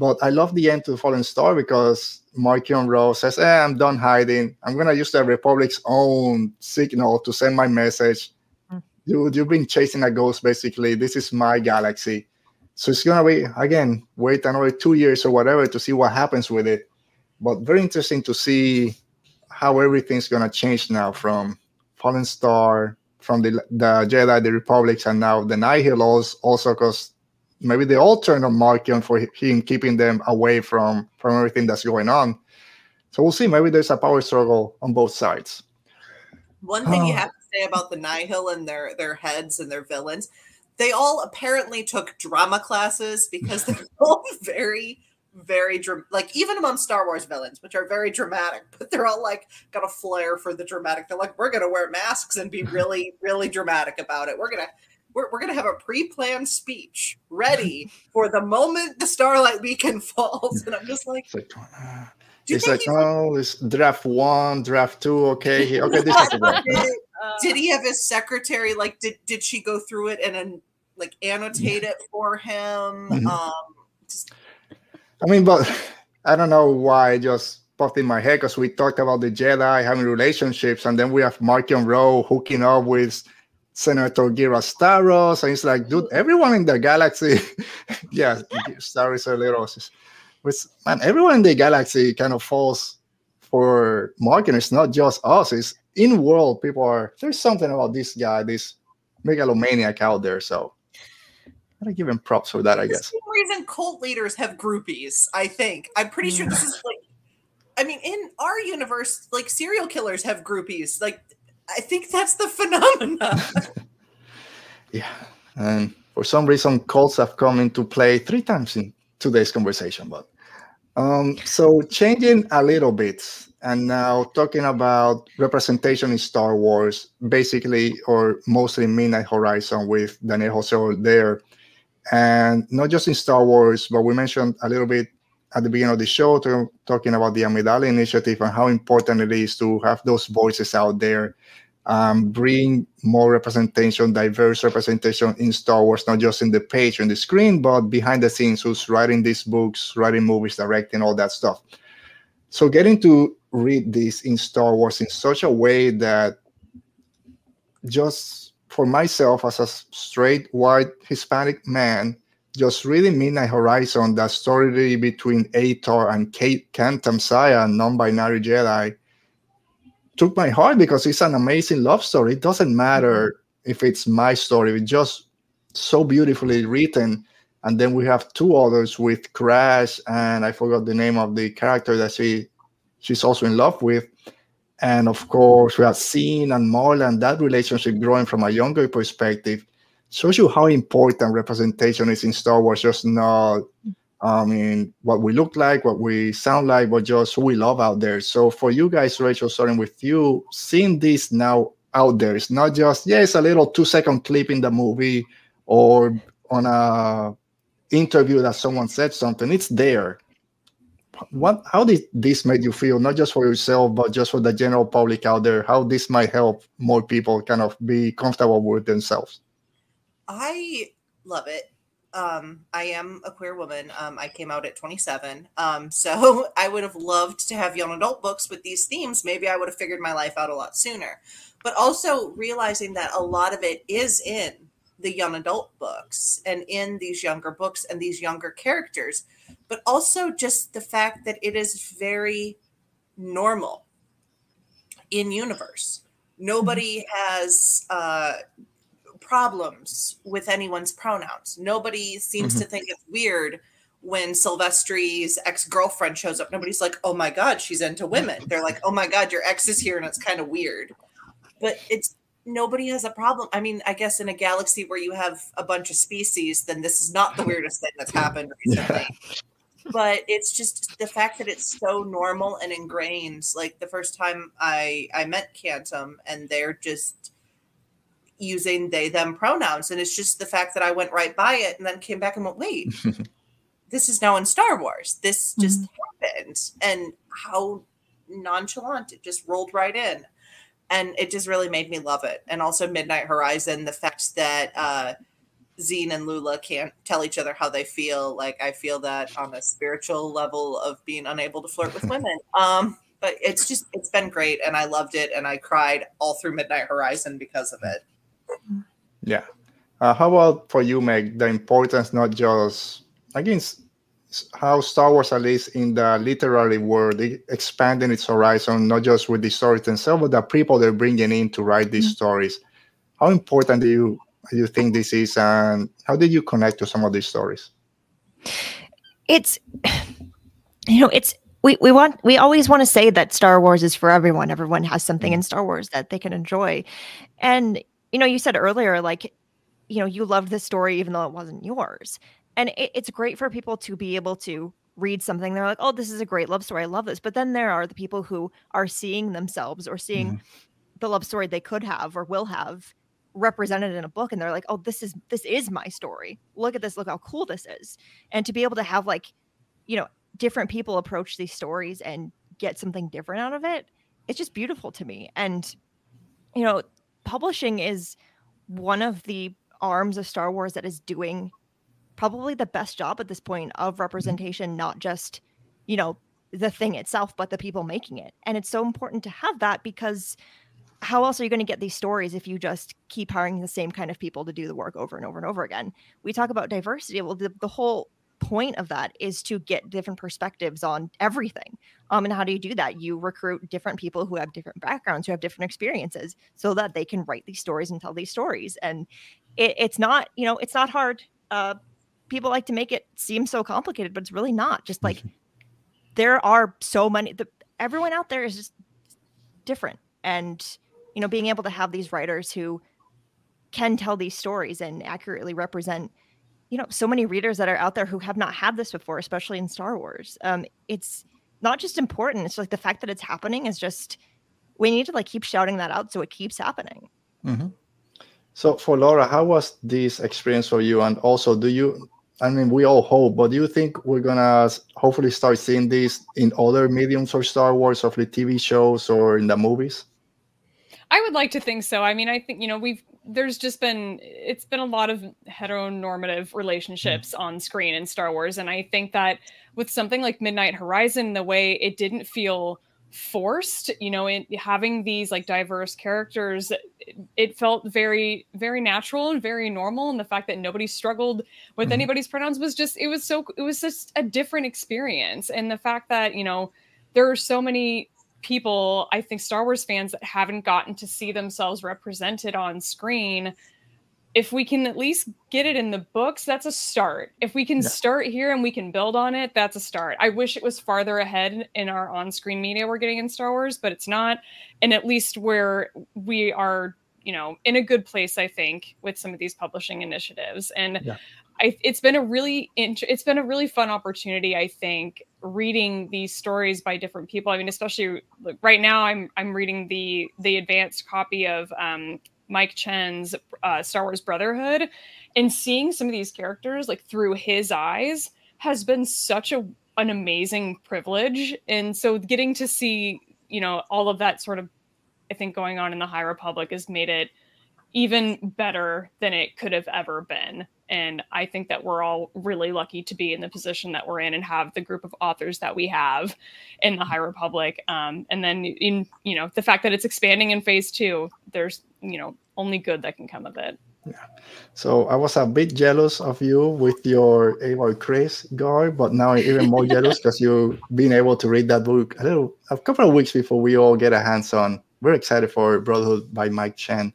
But I love the end to the Fallen Star because Marchion Ro says, eh, I'm done hiding. I'm gonna use the Republic's own signal to send my message. Mm. You you've been chasing a ghost, basically. This is my galaxy so it's gonna be again wait another two years or whatever to see what happens with it. But very interesting to see how everything's gonna change now from Fallen Star, from the the Jedi, the Republics, and now the Nihil also because maybe they all turn on Marchion for him keeping them away from from everything that's going on. So we'll see. Maybe there's a power struggle on both sides. One thing you ah. have to say about the Nihil and their their heads and their villains they all apparently took drama classes because they're all very very dramatic. like even among Star Wars villains, which are very dramatic, but they're all like got a flair for the dramatic. They're like, we're gonna wear masks and be really, really dramatic about it. We're gonna we're, we're gonna have a pre-planned speech ready for the moment the Starlight Beacon falls. And I'm just like, it's like, uh, it's like oh, it's draft one, draft two. Okay, okay, this is did he have his secretary like did did she go through it and then like annotate it for him. Mm-hmm. Um, just... I mean, but I don't know why it just popped in my head because we talked about the Jedi having relationships, and then we have Marchion Ro hooking up with Senator Ghirra Starros, and it's like, dude, everyone in the galaxy, yeah, Starros are little, with man, everyone in the galaxy kind of falls for Marchion. It's not just us; it's in world people are. There's something about this guy, this megalomaniac out there. So gotta give him props for that, I guess. For reason cult leaders have groupies, I think. I'm pretty sure this mm. is like I mean, in our universe, like serial killers have groupies. Like I think that's the phenomenon. yeah. And for some reason cults have come into play three times in today's conversation, but um so changing a little bit and now talking about representation in Star Wars, basically or mostly Midnight Horizon with Daniel Jose Older and not just in Star Wars, but we mentioned a little bit at the beginning of the show to, talking about the Amidala Initiative and how important it is to have those voices out there, um, bring more representation, diverse representation in Star Wars, not just in the page on the screen, but behind the scenes, who's writing these books, writing movies, directing, all that stuff. So getting to read this in Star Wars in such a way that just for myself as a straight white Hispanic man, just reading Midnight Horizon, that story between Atar and Kate Kantam Saya, non-binary Jedi, took my heart because it's an amazing love story. It doesn't matter if it's my story, it's just so beautifully written. And then we have two others with Crash, and I forgot the name of the character that she she's also in love with. And of course, we have Zeen and Marla and that relationship growing from a younger perspective shows you how important representation is in Star Wars, just not I mean what we look like, what we sound like, but just who we love out there. So for you guys, Rachel, starting with you, seeing this now out there, it's not just, yeah, it's a little two second clip in the movie or on a interview that someone said something. It's there what how did this make you feel not just for yourself but just for the general public out there how this might help more people kind of be comfortable with themselves i love it um, I am a queer woman. Um, I came out at 27. Um, so I would have loved to have young adult books with these themes. Maybe I would have figured my life out a lot sooner. But also realizing that a lot of it is in the young adult books and in these younger books and these younger characters, but also just the fact that it is very normal in universe. Nobody has uh, problems with anyone's pronouns. Nobody seems mm-hmm. to think it's weird when Sylvester's ex girlfriend shows up. Nobody's like, oh my God, she's into women. They're like, oh my God, your ex is here and it's kind of weird. But it's nobody has a problem. I mean, I guess in a galaxy where you have a bunch of species, then this is not the weirdest thing that's happened recently. Yeah. But it's just the fact that it's so normal and ingrained. Like the first time I I met Kantam, and they're just using they them pronouns, and it's just the fact that I went right by it and then came back and went, wait, this is now in Star Wars. This just mm-hmm. happened, and how nonchalant it just rolled right in and it just really made me love it. And also Midnight Horizon, the fact that uh, Zeen and Lula can't tell each other how they feel. Like I feel that on a spiritual level of being unable to flirt with women. Um, but it's just it's been great, and I loved it, and I cried all through Midnight Horizon because of it. Yeah. Uh, how about for you, Meg? The importance not just against how Star Wars, at least in the literary world, expanding its horizon, not just with the stories themselves, but the people they're bringing in to write these mm-hmm. stories. How important do you do you think this is, and how did you connect to some of these stories? It's, you know, it's we we want we always want to say that Star Wars is for everyone. Everyone has something in mm-hmm. Star Wars that they can enjoy, and you know, you said earlier, like, you know, you loved this story even though it wasn't yours. And it, it's great for people to be able to read something. They're like oh this is a great love story. I love this. But then there are the people who are seeing themselves or seeing mm-hmm. the love story they could have or will have represented in a book and they're like oh this is this is my story. Look at this. Look how cool this is. And to be able to have like you know different people approach these stories and get something different out of it it's just beautiful to me. And you know publishing is one of the arms of star wars that is doing probably the best job at this point of mm-hmm. representation, not just, you know, the thing itself, but the people making it. And it's so important to have that because how else are you going to get these stories if you just keep hiring the same kind of people to do the work over and over and over again? We talk about diversity. Well, the, the whole point of that is to get different perspectives on everything. Um, and how do you do that? You recruit different people who have different backgrounds, who have different experiences, so that they can write these stories and tell these stories. And it, it's not, you know, it's not hard. Uh, people like to make it seem so complicated, but it's really not. Just like there are so many. The, everyone out there is just different, and you know, being able to have these writers who can tell these stories and accurately represent you know so many readers that are out there who have not had this before especially in star wars um it's not just important it's like the fact that it's happening is just we need to like keep shouting that out so it keeps happening mm-hmm. so for laura how was this experience for you and also do you I mean, we all hope, but do you think we're gonna hopefully start seeing this in other mediums or Star Wars, or the TV shows, or in the movies? I would like to think so. I mean, I think you know we've there's just been it's been a lot of heteronormative relationships mm. on screen in Star Wars, and I think that with something like Midnight Horizon, the way it didn't feel forced you know in having these like diverse characters it, it, felt very very natural and very normal and the fact that nobody struggled with mm-hmm. anybody's pronouns was just it was so it was just a different experience and the fact that you know there are so many people i think star wars fans that haven't gotten to see themselves represented on screen if we can at least get it in the books, that's a start. If we can yeah. start here and we can build on it, that's a start. I wish it was farther ahead in our on screen media we're getting in Star Wars, but it's not. And at least where we are, you know, in a good place, I think, with some of these publishing initiatives. And yeah. I, it's been a really int- it's been a really fun opportunity i think reading these stories by different people i mean especially like, right now i'm i'm reading the the advanced copy of um, Mike Chen's uh, Star Wars Brotherhood, and seeing some of these characters like through his eyes has been such a an amazing privilege. And so getting to see, you know, all of that sort of I think going on in the High Republic has made it even better than it could have ever been. And I think that we're all really lucky to be in the position that we're in and have the group of authors that we have in the High Republic. Um, and then in you know the fact that it's expanding in phase two, there's you know only good that can come of it. Yeah. So I was a bit jealous of you with your Avar Kriss guy, but now I'm even more jealous because you've been able to read that book a little a couple of weeks before we all get a hands on. We're excited for Brotherhood by Mike Chen.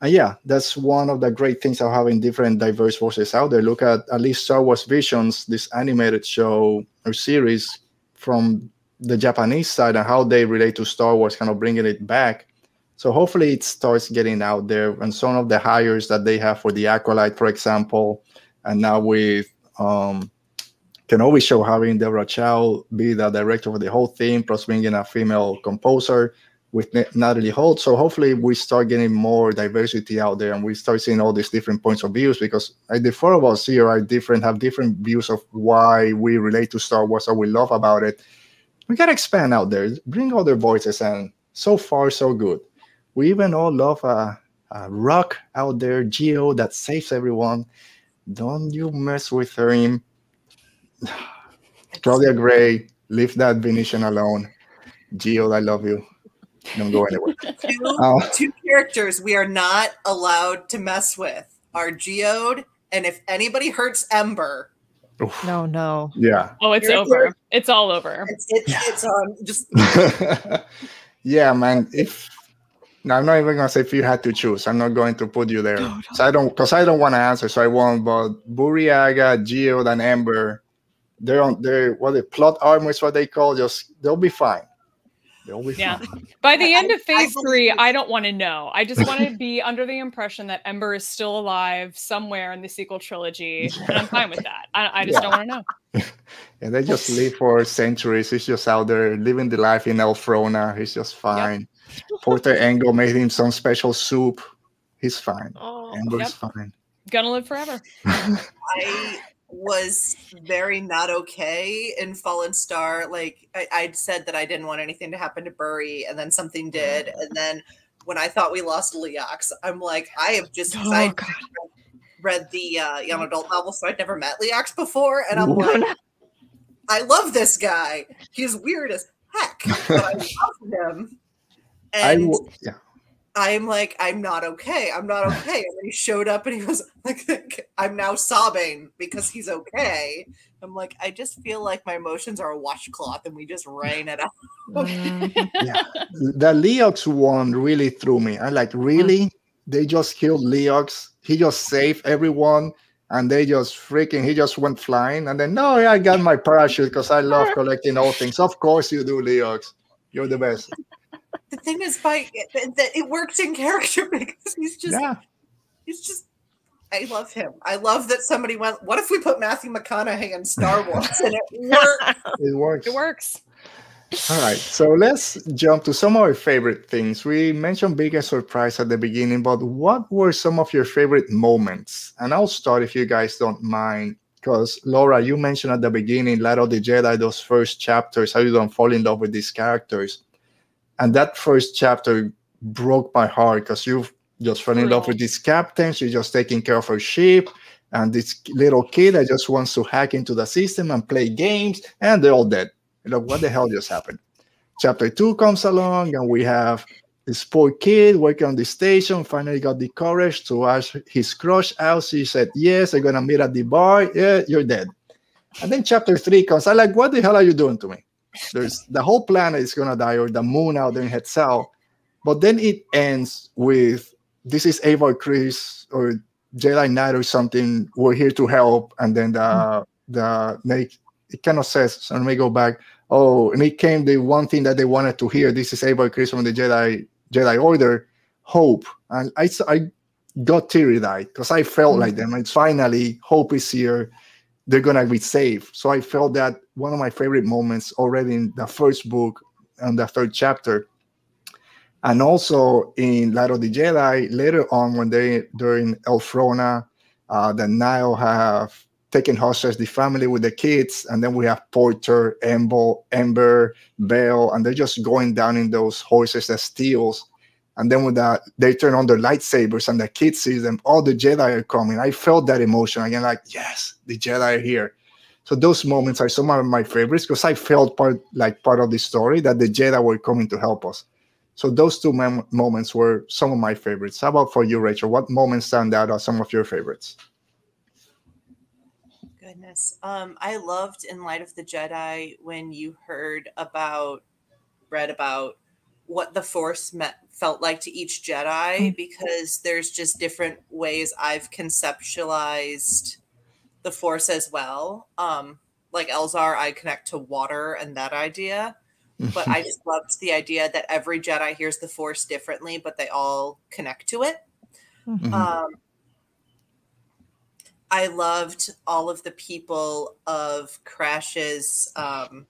And yeah, that's one of the great things of having different diverse voices out there. Look at at least Star Wars Visions, this animated show or series from the Japanese side and how they relate to Star Wars, kind of bringing it back. So hopefully it starts getting out there. And some of the hires that they have for the Acolyte, for example, and now with um, Kenobi show having Deborah Chow be the director of the whole thing, plus bringing a female composer with Natalie Holt. So hopefully we start getting more diversity out there and we start seeing all these different points of views because like the four of us here are different, have different views of why we relate to Star Wars or we love about it. We gotta expand out there, bring other voices, and so far so good. We even all love a, a rock out there, Geo, that saves everyone. Don't you mess with him. Claudia Gray, leave that Vintian alone. Geo, I love you. Don't go anywhere. two, uh, two characters we are not allowed to mess with are Geode, and if anybody hurts Ember, Oof. No, no. Yeah. Oh, it's over. It's all over. It's it's, yeah. it's um just. yeah, man. If no, I'm not even gonna say if you had to choose. I'm not going to put you there. So I don't, because I don't want to answer. So I won't. But Burryaga, Geode, and Ember, they're on. They're what the plot armor is what they call. Just they'll be fine. They'll yeah. fine. By the end of phase I three, I don't want to know. I just want to be under the impression that Ember is still alive somewhere in the sequel trilogy, yeah. and I'm fine with that. I, I just yeah. don't want to know. and they just live for centuries. He's just out there living the life in Elphrona. He's just fine. Yep. Porter Engle made him some special soup. He's fine. Oh, Ember's yep. fine. Gonna live forever. I was very not okay in Fallen Star. Like I, would said that I didn't want anything to happen to Burry, and then something did. And then when I thought we lost Leox, I'm like, I have just oh, I read the uh, young adult novel, so I'd never met Leox before, and I'm like, I love this guy. He's weird as heck, but I love him. And I, yeah. I'm like, I'm not okay. I'm not okay. And he showed up and he was like, I'm now sobbing because he's okay. I'm like, I just feel like my emotions are a washcloth and we just rain it out. Mm-hmm. yeah. The Leox one really threw me. I like, really? They just killed Leox. He just saved everyone and they just freaking, he just went flying. And then, no, I got my parachute because I love collecting all things. Of course you do, Leox. You're the best the thing is by that it works in character because he's just yeah. he's just I love him. I love that somebody went, what if we put Matthew McConaughey in Star Wars and it works? it works. It works. All right, so let's jump to some of our favorite things. We mentioned biggest surprise at the beginning, but what were some of your favorite moments? And I'll start if you guys don't mind, because Laura, you mentioned at the beginning, Light of the Jedi, those first chapters, how you don't fall in love with these characters and that first chapter broke my heart because you've just fell in love with this captain. She's just taking care of her ship. And this little kid that just wants to hack into the system and play games, and they're all dead. You know, what the hell just happened? Chapter two comes along, and we have this poor kid working on the station, finally got the courage to ask his crush out. She said, Yes, I'm gonna meet at the bar. Yeah, you're dead. And then chapter three comes. I'm like, What the hell are you doing to me? There's the whole planet is gonna die, or the moon out there in Hetzal. But then it ends with this is Avar Kriss or Jedi Knight or something. We're here to help, and then the mm. the make it kind of says. So let me go back. Oh, and it came the one thing that they wanted to hear. This is Avar Kriss from the Jedi Jedi Order, hope, and I I got teary eyed because I felt mm. like them. It's finally hope is here they're gonna be safe. So I felt that one of my favorite moments already in the first book and the third chapter. And also in Light of the Jedi, later on when they during Elphrona, uh, the Nihil have taken hostage the family with the kids, and then we have Porter, Ember, Ember, Bell, and they're just going down in those horses as steals. And then when they turn on their lightsabers and the kid sees them, all the Jedi are coming. I felt that emotion again, like yes, the Jedi are here. So those moments are some of my favorites because I felt part like part of the story that the Jedi were coming to help us. So those two mem- moments were some of my favorites. How about for you, Rachel? What moments stand out as some of your favorites? Goodness, um, I loved in Light of the Jedi when you heard about, read about what the Force meant felt like to each Jedi mm. because there's just different ways I've conceptualized the Force as well. Um, like Elzar, I connect to water and that idea but I just loved the idea that every Jedi hears the Force differently, but they all connect to it. Mm-hmm. Um, I loved all of the people of Crash's, um,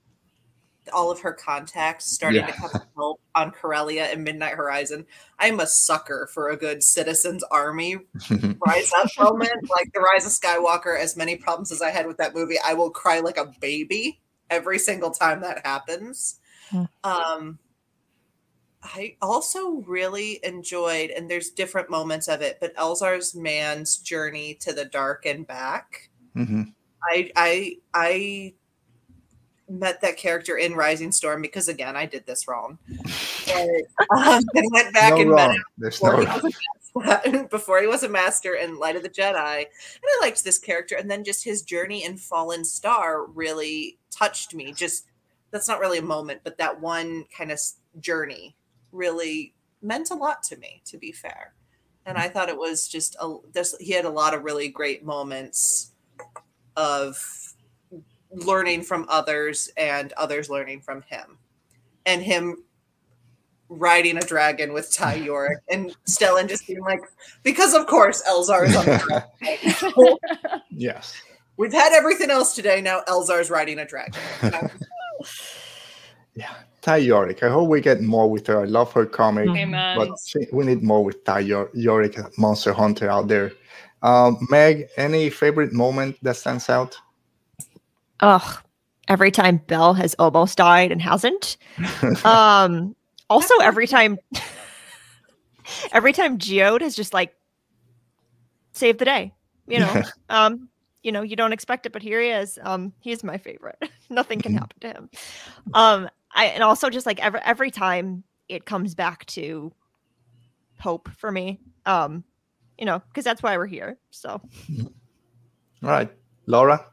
all of her contacts starting yeah. to come help on Corellia and Midnight Horizon. I'm a sucker for a good Citizens Army rise up moment, like the Rise of Skywalker. As many problems as I had with that movie, I will cry like a baby every single time that happens. Mm. Um, I also really enjoyed, and there's different moments of it, but Elzar's man's journey to the dark and back. Mm-hmm. I I I met that character in Rising Storm because again I did this wrong. And, um, went back no and wrong. met him before, no he was before he was a master in Light of the Jedi. And I liked this character, and then just his journey in Fallen Star really touched me. Just that's not really a moment, but that one kind of journey really meant a lot to me, to be fair. And I thought it was just a this he had a lot of really great moments of learning from others and others learning from him. And him riding a dragon with Ty Yorrick and Stellan just being like, because of course Elzar is on the dragon. yes. We've had everything else today. Now Elzar's riding a dragon. yeah, Ty Yorrick. I hope we get more with her. I love her comic, Amen. but we need more with Ty Yorrick, Monster Hunter out there. Um, Meg, any favorite moment that stands out? Ugh, every time Bell has almost died and hasn't. um, also every time, every time Geode has just like saved the day. You know, um, you know, you don't expect it, but here he is. Um, he's my favorite. Nothing can mm-hmm. happen to him. Um, I and also just like every every time it comes back to hope for me. Um, you know, because that's why we're here. So, all right, Laura.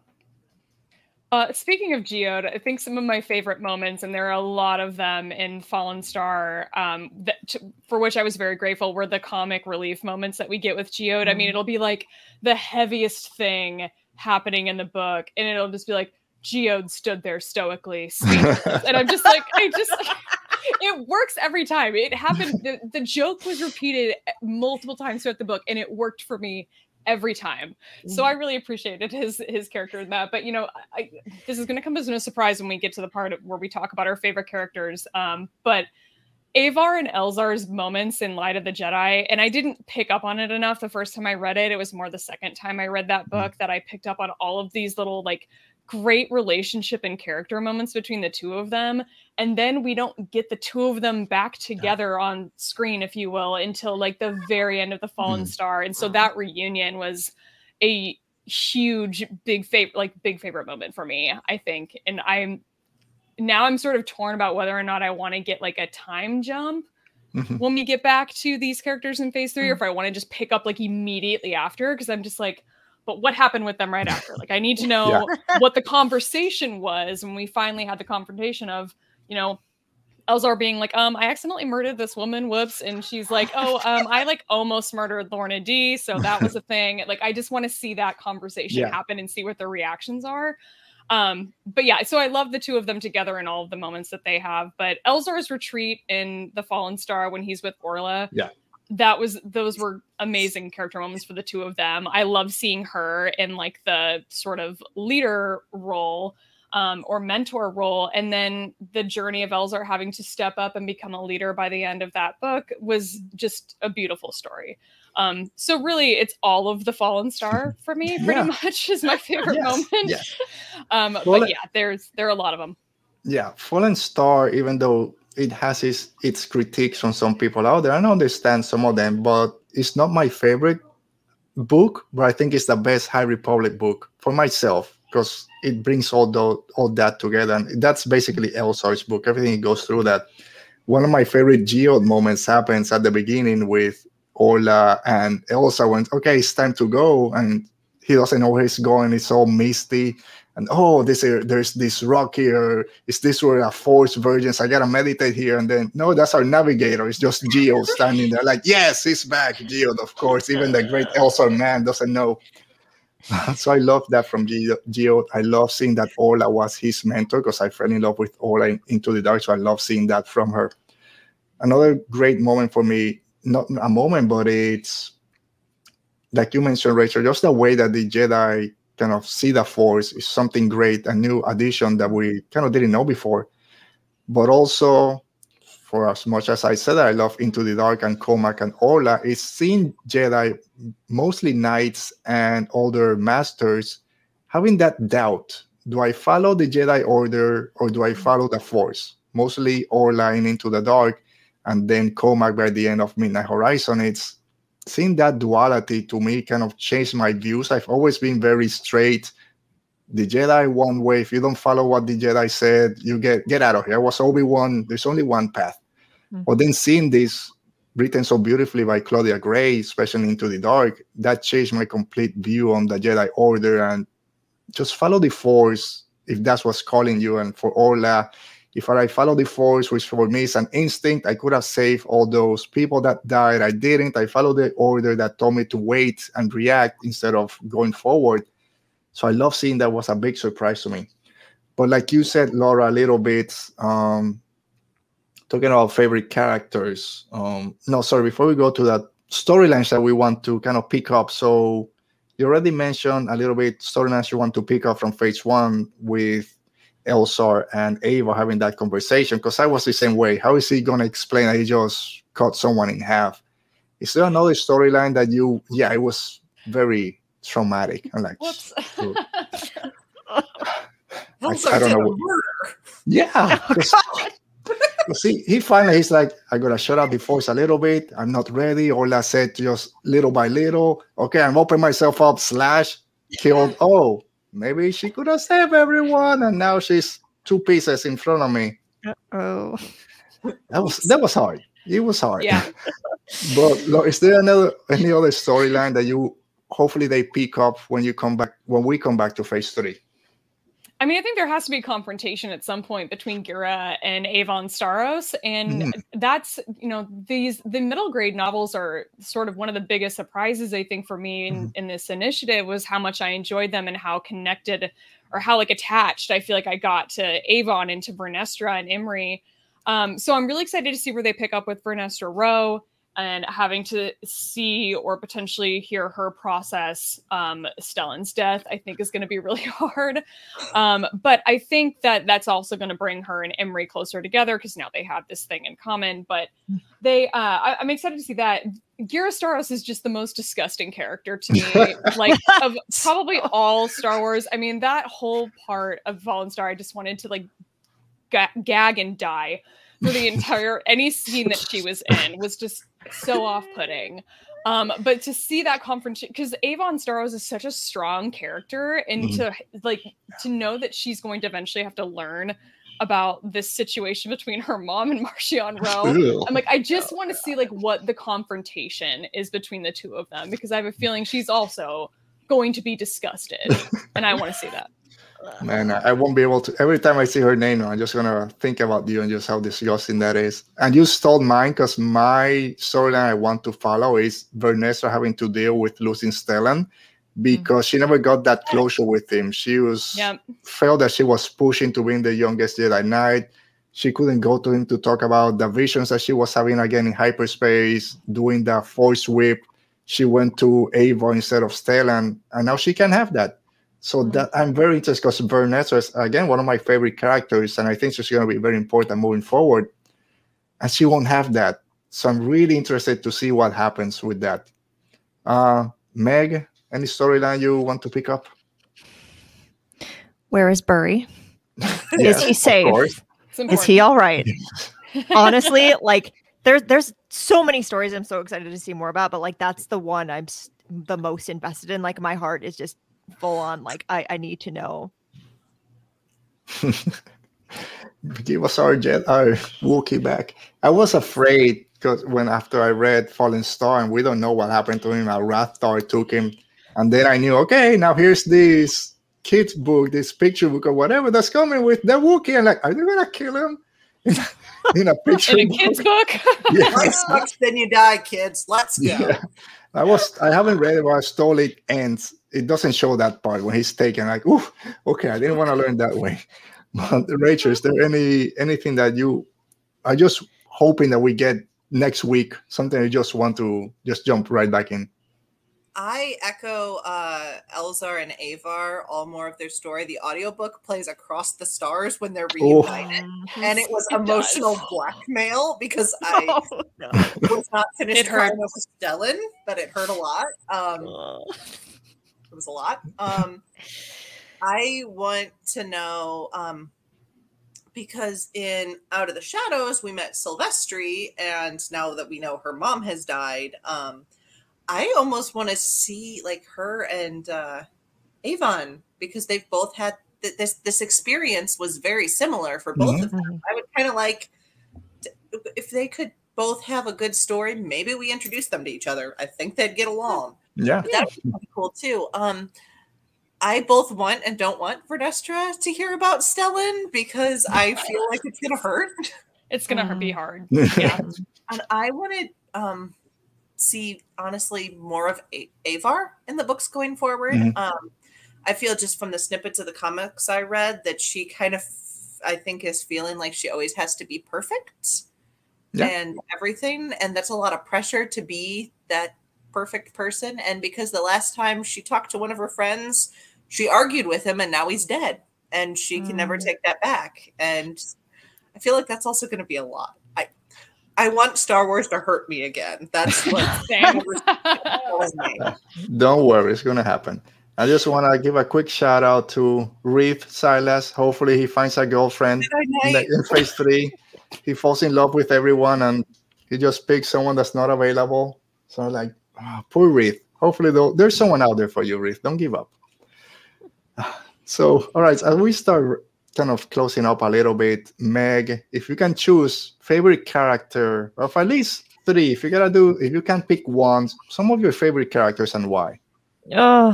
Uh, speaking of Geode, I think some of my favorite moments, and there are a lot of them in Fallen Star, um, that, to, for which I was very grateful, were the comic relief moments that we get with Geode. Mm. I mean, mm-hmm. it'll be like the heaviest thing happening in the book, and it'll just be like Geode stood there stoically, and I'm just like, I just. it works every time. It happened. The, the joke was repeated multiple times throughout the book, and it worked for me every time. So I mm-hmm. really appreciated his his character in that. But you know, I, this is going to come as no surprise when we get to the part where we talk about our favorite characters. Um, but Avar and Elzar's moments in Light of the Jedi, and I didn't pick up on it enough the first time I read it. It was more the second time I read that mm. book that I picked up on all of these little like great relationship and character moments between the two of them and then we don't get the two of them back together on screen if you will until like the very end of the fallen mm. star and so that reunion was a huge big favorite like big favorite moment for me i think and i'm now i'm sort of torn about whether or not i want to get like a time jump mm-hmm. when we get back to these characters in phase three mm. or if i want to just pick up like immediately after because i'm just like but what happened with them right after? Like, I need to know yeah. what the conversation was when we finally had the confrontation of, you know, Elzar being like, um, I accidentally murdered this woman, whoops. And she's like, oh, um, I like almost murdered Lourna Dee. So that was a thing. Like, I just want to see that conversation yeah. happen and see what their reactions are. Um, but yeah, so I love the two of them together in all of the moments that they have. But Elzar's retreat in The Fallen Star when he's with Orla. Yeah that was those were amazing character moments for the two of them. I love seeing her in like the sort of leader role um, or mentor role, and then the journey of Elzar having to step up and become a leader by the end of that book was just a beautiful story. Um, so really, it's all of the Fallen Star for me. Pretty yeah. much is my favorite yes. moment. Yes. Um, well, but yeah, there's there are a lot of them. Yeah, Fallen Star, even though it has its its critiques from some people out there. I understand some of them, but it's not my favorite book. But I think it's the best High Republic book for myself because it brings all the all that together, and that's basically Elzar's book. Everything goes through that. One of my favorite Geode moments happens at the beginning with Orla and Elzar went, okay, it's time to go, and he doesn't know where he's going. It's all misty and oh, this there's this rock here. Is this where a force vergence? I gotta meditate here, and then no, that's our navigator. It's just geo standing there, like yes, he's back, geo Of course, even the great Elzar Mann doesn't know. so I love that from Geo. I love seeing that Orla was his mentor because I fell in love with Orla in, into the dark. So I love seeing that from her. Another great moment for me, not a moment, but it's like you mentioned, Rachel, just the way that the Jedi kind of see the force is something great, a new addition that we kind of didn't know before. But also, for as much as I said I love Into the Dark and Cohmac and Orla, is seeing Jedi, mostly knights and older masters, having that doubt. Do I follow the Jedi Order or do I follow the Force? Mostly Orla in Into the Dark, and then Cohmac by the end of Midnight Horizon. It's seeing that duality to me kind of changed my views. I've always been very straight. The Jedi one way. If you don't follow what the Jedi said, you get get out of here. I was Obi Wan. There's only one path. Mm-hmm. But then seeing this written so beautifully by Claudia Gray, especially into the dark, that changed my complete view on the Jedi Order and just follow the Force if that's what's calling you. And for Orla, if I follow the force, which for me is an instinct, I could have saved all those people that died. I didn't. I followed the order that told me to wait and react instead of going forward. So I love seeing that was a big surprise to me. But like you said, Laura, a little bit, um, talking about favorite characters. Um, no, sorry, before we go to that storylines that we want to kind of pick up. So you already mentioned a little bit storylines you want to pick up from phase one with Elzar and Avar having that conversation because I was the same way. How is he going to explain that he just cut someone in half? Is there another storyline that you, yeah, it was very traumatic. I'm like, I, I, don't know. Yeah. Oh, see, he finally he's like, I gotta shut up the force a little bit. I'm not ready. All I said just little by little. Okay, I'm opening myself up, slash, killed. Oh, maybe she could have saved everyone, and now she's two pieces in front of me. Oh, that was that was hard. It was hard. Yeah. but is there another any other storyline that you hopefully they pick up when you come back when we come back to phase three? I mean, I think there has to be confrontation at some point between Ghirra and Avon Starros, and mm. that's you know these the middle grade novels are sort of one of the biggest surprises I think for me in, mm. in this initiative was how much I enjoyed them and how connected or how like attached I feel like I got to Avon and to Vernestra and Imri. Um, so I'm really excited to see where they pick up with Vernestra Rwoh and having to see or potentially hear her process um, Stellan's death, I think is going to be really hard. Um, but I think that that's also going to bring her and Imri closer together because now they have this thing in common. But they, uh, I, am excited to see that. Ghirra Starros is just the most disgusting character to me, like of probably all Star Wars. I mean, that whole part of Fallen Star, I just wanted to like ga- gag and die for the entire any scene that she was in was just so off-putting. Um, but to see that confrontation because Avon Starros is such a strong character, and mm-hmm. to like to know that she's going to eventually have to learn about this situation between her mom and Marchion Ro. I'm like, I just want to see like what the confrontation is between the two of them because I have a feeling she's also going to be disgusted, and I want to see that. Man, I won't be able to. Every time I see her name, I'm just gonna think about you and just how disgusting that is. And you stole mine because my storyline I want to follow is Vernestra having to deal with losing Stellan because mm-hmm. she never got that closure with him. She was yep. felt that she was pushing to win the youngest Jedi Knight. She couldn't go to him to talk about the visions that she was having again in hyperspace, doing the force whip. She went to Avar instead of Stellan, and now she can have that so mm-hmm. that I'm very interested because Vernestra is again one of my favorite characters, and I think she's going to be very important moving forward. And she won't have that, so I'm really interested to see what happens with that. Uh, Meg, any storyline you want to pick up? Where is Burry? yes, is he safe? Is he all right? honestly, like there's there's so many stories I'm so excited to see more about, but like that's the one I'm the most invested in. Like my heart is just full on. Like I I need to know. Give us our jet, our Wookiee back. I was afraid because when after I read Fallen Star and we don't know what happened to him, Rathtar took him, and then I knew okay, now here's this kid's book, this picture book or whatever that's coming with the Wookiee. And like, are they gonna kill him? in a picture in a kid's book. yeah. Life sucks, then you die, kids. Let's go. Yeah. I was I haven't read about Stole It ends. It doesn't show that part when he's taken. Like, ooh, okay, I didn't want to learn that way. But Rachel, is there any anything that you are just hoping that we get next week? Something you just want to just jump right back in? I echo uh, Elzar and Avar, all more of their story. The audiobook plays across the stars when they're reunited. Oh, and it was it emotional does. blackmail because I oh, no. was not finished it hurt. with Stellan, but it hurt a lot. Um, it was a lot. Um, I want to know um, because in Out of the Shadows, we met Sylvestri, and now that we know her mom has died, um, I almost want to see like her and uh, Avon because they've both had th- this this experience was very similar for both mm-hmm. of them. I would kind of like if they could both have a good story. Maybe we introduce them to each other. I think they'd get along. Yeah, that would be cool too. Um, I both want and don't want Vernestra to hear about Stellan because I feel like it's gonna hurt. It's gonna mm. be hard. Yeah, and I wanted um see honestly more of a- Avar in the books going forward. Mm-hmm. Um, I feel just from the snippets of the comics I read that she kind of, I think, is feeling like she always has to be perfect yeah. and everything, and that's a lot of pressure to be that perfect person. And because the last time she talked to one of her friends, she argued with him, and now he's dead, and she can mm. never take that back. And I feel like that's also going to be a lot. I want Star Wars to hurt me again. That's what Don't worry, it's gonna happen. I just want to give a quick shout out to Reath Silas. Hopefully, he finds a girlfriend in, the, in, phase three. He falls in love with everyone, and he just picks someone that's not available. So, like, oh, poor Reath. Hopefully, though, there's someone out there for you, Reath. Don't give up. So, all right, as we start kind of closing up a little bit, Meg, if you can choose favorite character of at least three, if you gotta do, if you can pick one, some of your favorite characters and why. Oh,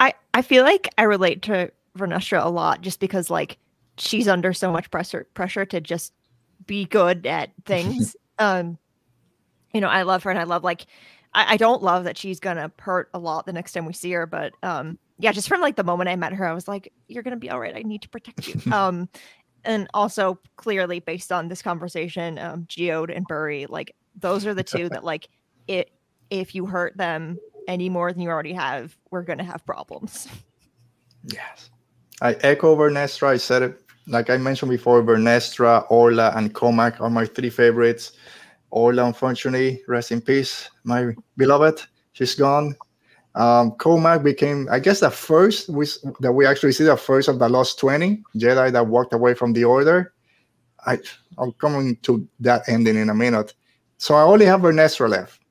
I I feel like I relate to Vernestra a lot just because like she's under so much pressure pressure to just be good at things. um, you know, I love her and I love like I, I don't love that she's gonna hurt a lot the next time we see her, but um yeah, just from like the moment I met her, I was like, "You're gonna be all right. I need to protect you." um, and also clearly based on this conversation, um, Geode and Burry, like those are the two that like it. If you hurt them any more than you already have, we're gonna have problems. Yes, I echo Vernestra. I said it like I mentioned before. Vernestra, Orla, and Cohmac are my three favorites. Orla, unfortunately, rest in peace, my beloved. She's gone. Um, Cohmac became, I guess, the first we, that we actually see the first of the Lost 20 Jedi that walked away from the Order. I, I'll come to that ending in a minute. So I only have Vernestra left.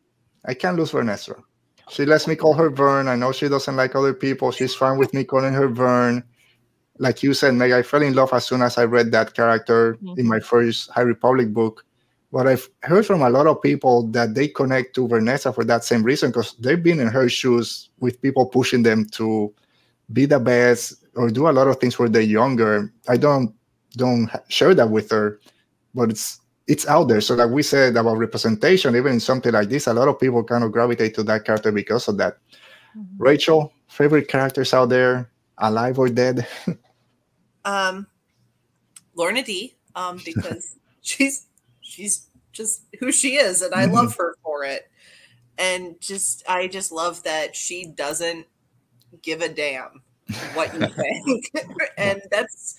I can't lose Vernestra. She lets me call her Vern. I know she doesn't like other people. She's fine with me calling her Vern. Like you said, Meg, I fell in love as soon as I read that character mm-hmm. in my first High Republic book. But I've heard from a lot of people that they connect to Vernestra for that same reason because they've been in her shoes with people pushing them to be the best or do a lot of things where they're younger. I don't don't share that with her, but it's it's out there. So like we said about representation, even in something like this, a lot of people kind of gravitate to that character because of that. Mm-hmm. Rachel, favorite characters out there, alive or dead? um, Lourna Dee, um, because she's she's just who she is and I mm-hmm. love her for it. And just I just love that she doesn't give a damn what you think. and that's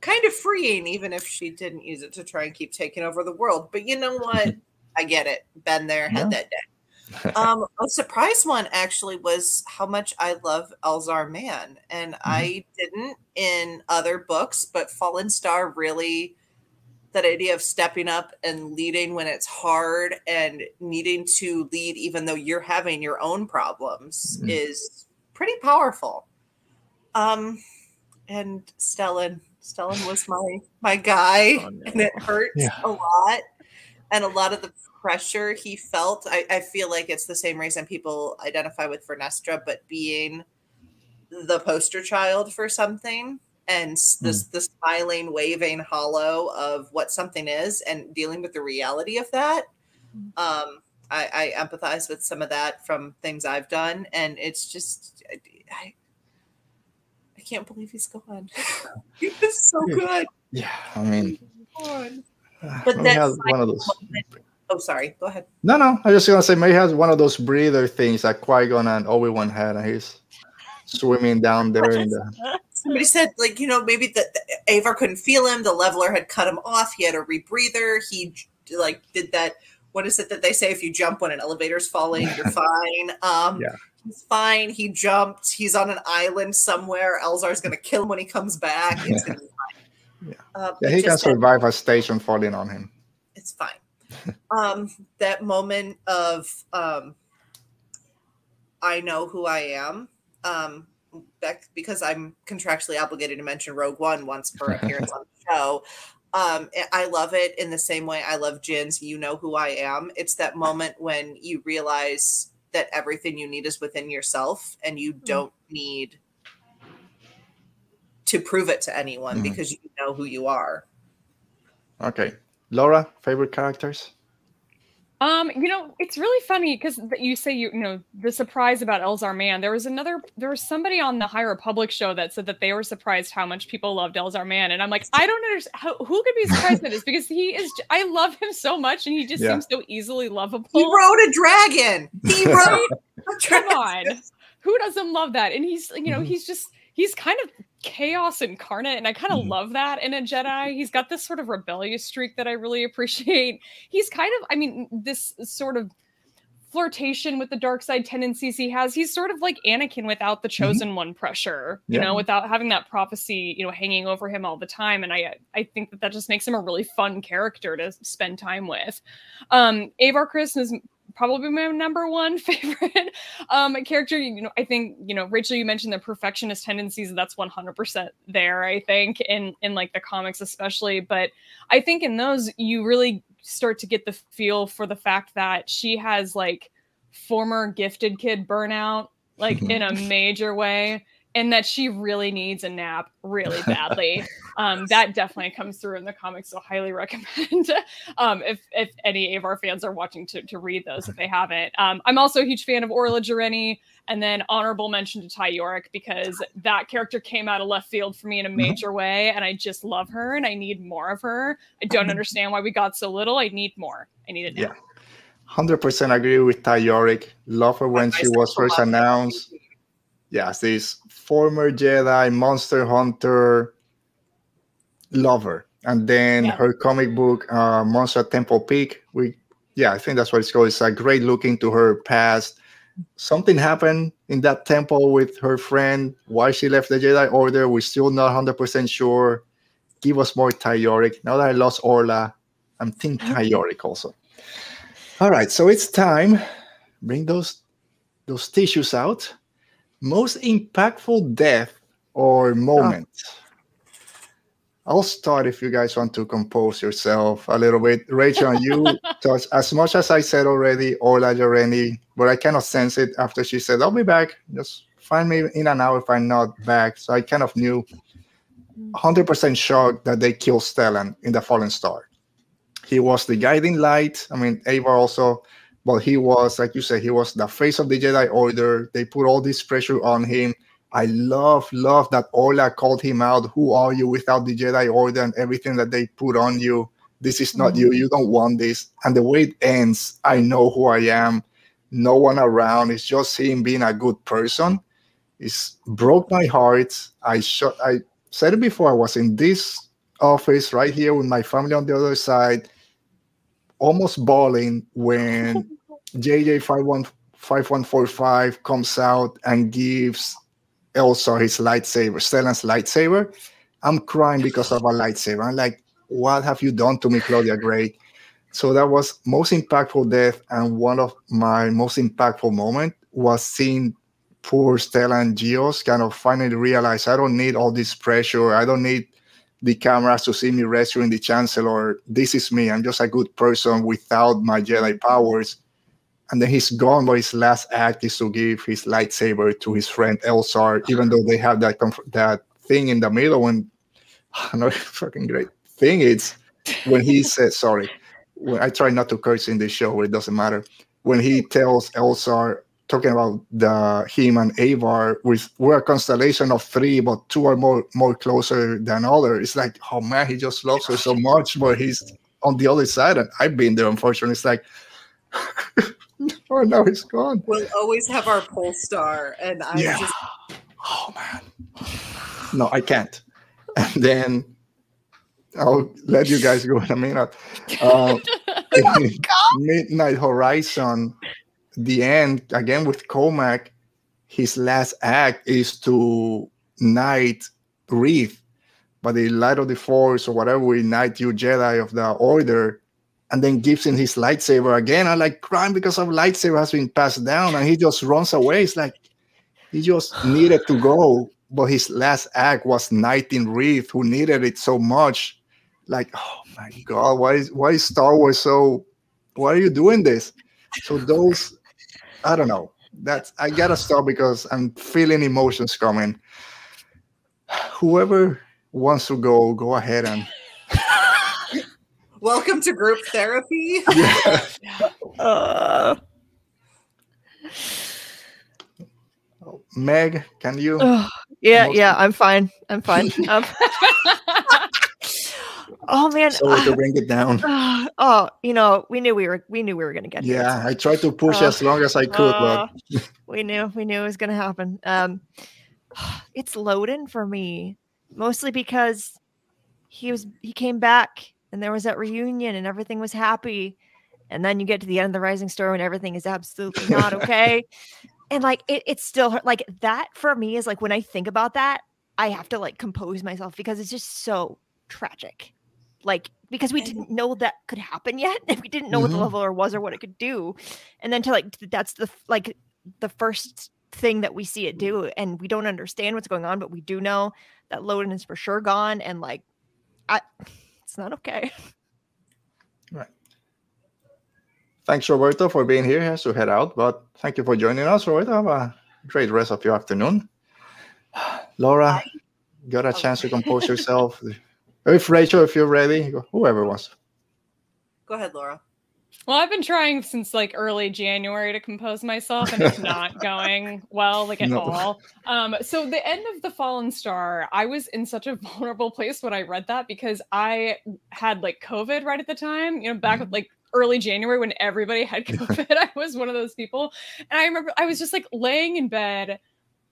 kind of freeing even if she didn't use it to try and keep taking over the world. But you know what? I get it. Been there, had yeah. that day. um, a surprise one actually was how much I love Elzar Mann. and mm-hmm. I didn't in other books, but Fallen Star really that idea of stepping up and leading when it's hard and needing to lead even though you're having your own problems mm-hmm. is pretty powerful. Um, and Stellan, Stellan was my my guy, oh, no. and it hurts yeah. a lot. And a lot of the pressure he felt, I, I feel like it's the same reason people identify with Vernestra, but being the poster child for something and this mm. the smiling, waving hollow of what something is and dealing with the reality of that. Hmm. Um, I, I empathize with some of that from things I've done, and it's just I, I can't believe he's gone. he was so good. Yeah, I mean, but that's one of those. Oh, sorry. Go ahead. No, no. I was just gonna say, May has one of those breather things that Qui Gon and Obi Wan had, and he's swimming down there in the. Somebody said, like, you know, maybe that Avar couldn't feel him. The leveler had cut him off. He had a rebreather. He like did that. What is it that they say? If you jump when an elevator's falling, you're fine. Um, yeah. He's fine. He jumped. He's on an island somewhere. Elzar's going to kill him when he comes back. It's going to be fine. Yeah, uh, yeah he can survive a station falling on him. It's fine. um, that moment of um, I know who I am. Um, because I'm contractually obligated to mention Rogue One once per appearance on the show. Um, I love it in the same way I love Jyn's You Know Who I Am. It's that moment when you realize that everything you need is within yourself and you mm-hmm. don't need to prove it to anyone mm-hmm. because you know who you are. Okay. Laura, favorite characters? Um, you know, it's really funny because you say you, you know the surprise about Elzar Mann. There was another, there was somebody on the High Republic show that said that they were surprised how much people loved Elzar Mann, and I'm like, I don't understand how, who could be surprised by this because he is. I love him so much, and he just yeah. seems so easily lovable. He rode a dragon. He rode. Come on, who doesn't love that? And he's, you know, mm-hmm. he's just he's kind of chaos incarnate and i kind of mm. love that in a jedi he's got this sort of rebellious streak that i really appreciate he's kind of i mean this sort of flirtation with the dark side tendencies he has he's sort of like anakin without the mm-hmm. chosen mm-hmm. one pressure you yeah. know without having that prophecy you know hanging over him all the time and i i think that that just makes him a really fun character to spend time with um avar kriss is probably my number one favorite um, character. You know, I think you know Rachel. You mentioned the perfectionist tendencies. That's one hundred percent there. I think in in like the comics especially, but I think in those you really start to get the feel for the fact that she has like former gifted kid burnout like in a major way and that she really needs a nap really badly. um, that definitely comes through in the comics, so highly recommend um, if if any of our fans are watching to, to read those if they haven't. Um, I'm also a huge fan of Orla Jareni, and then honorable mention to Ty Yorrick because that character came out of left field for me in a mm-hmm. major way, and I just love her and I need more of her. I don't mm-hmm. understand why we got so little. I need more. I need it now. Yeah. 100% agree with Ty Yorrick. Love her when she was first announced. Yes, this former Jedi, monster hunter, lover. And then yeah. her comic book, uh, Monster Temple Peak. We, yeah, I think that's what it's called. It's a great look into her past. Something happened in that temple with her friend. Why she left the Jedi Order, we're still not 100% sure. Give us more Ty Yorrick. Now that I lost Orla, I'm thinking Ty Yorrick also. All right, so it's time. Bring those those tissues out most impactful death or moment? Oh. I'll start if you guys want to compose yourself a little bit. Rachel, you touch as much as I said already, Orla Jareni, but I cannot sense it after she said, I'll be back. Just find me in an hour if I'm not back. So I kind of knew 100% shocked that they killed Stellan in the Fallen Star. He was the guiding light. I mean, Avar also but he was, like you said, he was the face of the Jedi Order. They put all this pressure on him. I love, love that Orla called him out. Who are you without the Jedi Order and everything that they put on you? This is not mm-hmm. you. You don't want this. And the way it ends, I know who I am. No one around. It's just him being a good person. It's broke my heart. I sh- I said it before. I was in this office right here with my family on the other side, almost bawling when JJ5145 comes out and gives Elzar his lightsaber, Stellan's lightsaber. I'm crying because of a lightsaber. I'm like, what have you done to me, Claudia Gray? So that was most impactful death, and one of my most impactful moment was seeing poor Stellan Gios kind of finally realize I don't need all this pressure. I don't need the cameras to see me rescuing the Chancellor. This is me. I'm just a good person without my Jedi powers. And then he's gone, but his last act is to give his lightsaber to his friend Elzar, even though they have that that thing in the middle. And another fucking great thing is when he says, sorry, when I try not to curse in this show, it doesn't matter. When he tells Elzar, talking about the him and Avar, with we're a constellation of three, but two are more more closer than other. It's like, oh man, he just loves her so much, but he's on the other side, and I've been there. Unfortunately, it's like, oh no, he's gone. We'll always have our pole star, and I yeah. just, oh man, no, I can't. And then I'll let you guys go in a minute. Uh, oh Midnight Horizon, the end again with Cohmac. His last act is to knight Reath by the light of the Force or whatever we knight you Jedi of the Order, and then gives him his lightsaber again. I like crying because of lightsaber has been passed down, and he just runs away. It's like he just needed to go, but his last act was knighting Reath, who needed it so much like, oh my god, why is why is Star Wars so? Why are you doing this? So those, I don't know. That's I gotta stop because I'm feeling emotions coming. Whoever wants to go, go ahead and. Welcome to group therapy. Yeah. Uh... Meg, can you? yeah, yeah, I'm fine. I'm fine. Um, Oh man, so uh, to bring it down. Uh, oh, you know, we knew we were we knew we were gonna get. Here. Yeah, I tried to push as long as I could, but we knew we knew it was gonna happen. Um, it's loading for me, mostly because he was he came back and there was that reunion and everything was happy, and then you get to the end of the Rising Star and everything is absolutely not okay, and like it, it's still like that for me is like when I think about that, I have to like compose myself because it's just so tragic like because we didn't know that could happen yet and we didn't know mm-hmm. what the mm-hmm. leveler was or what it could do and then to like that's the like the first thing that we see it do and we don't understand what's going on but we do know that Loden is for sure gone and like i it's not okay. Right. Thanks roberto for being here. He has to head out but thank you for joining us roberto. Have a great rest of your afternoon. Laura got a chance to compose yourself. If Rachel, if you're ready, whoever wants. Go ahead, Laura. Well, I've been trying since like early January to compose myself, and it's not going well, like at no. all. Um, so the end of the Fallen Star, I was in such a vulnerable place when I read that because I had like COVID right at the time. You know, back with like early January when everybody had COVID, I was one of those people, and I remember I was just like laying in bed,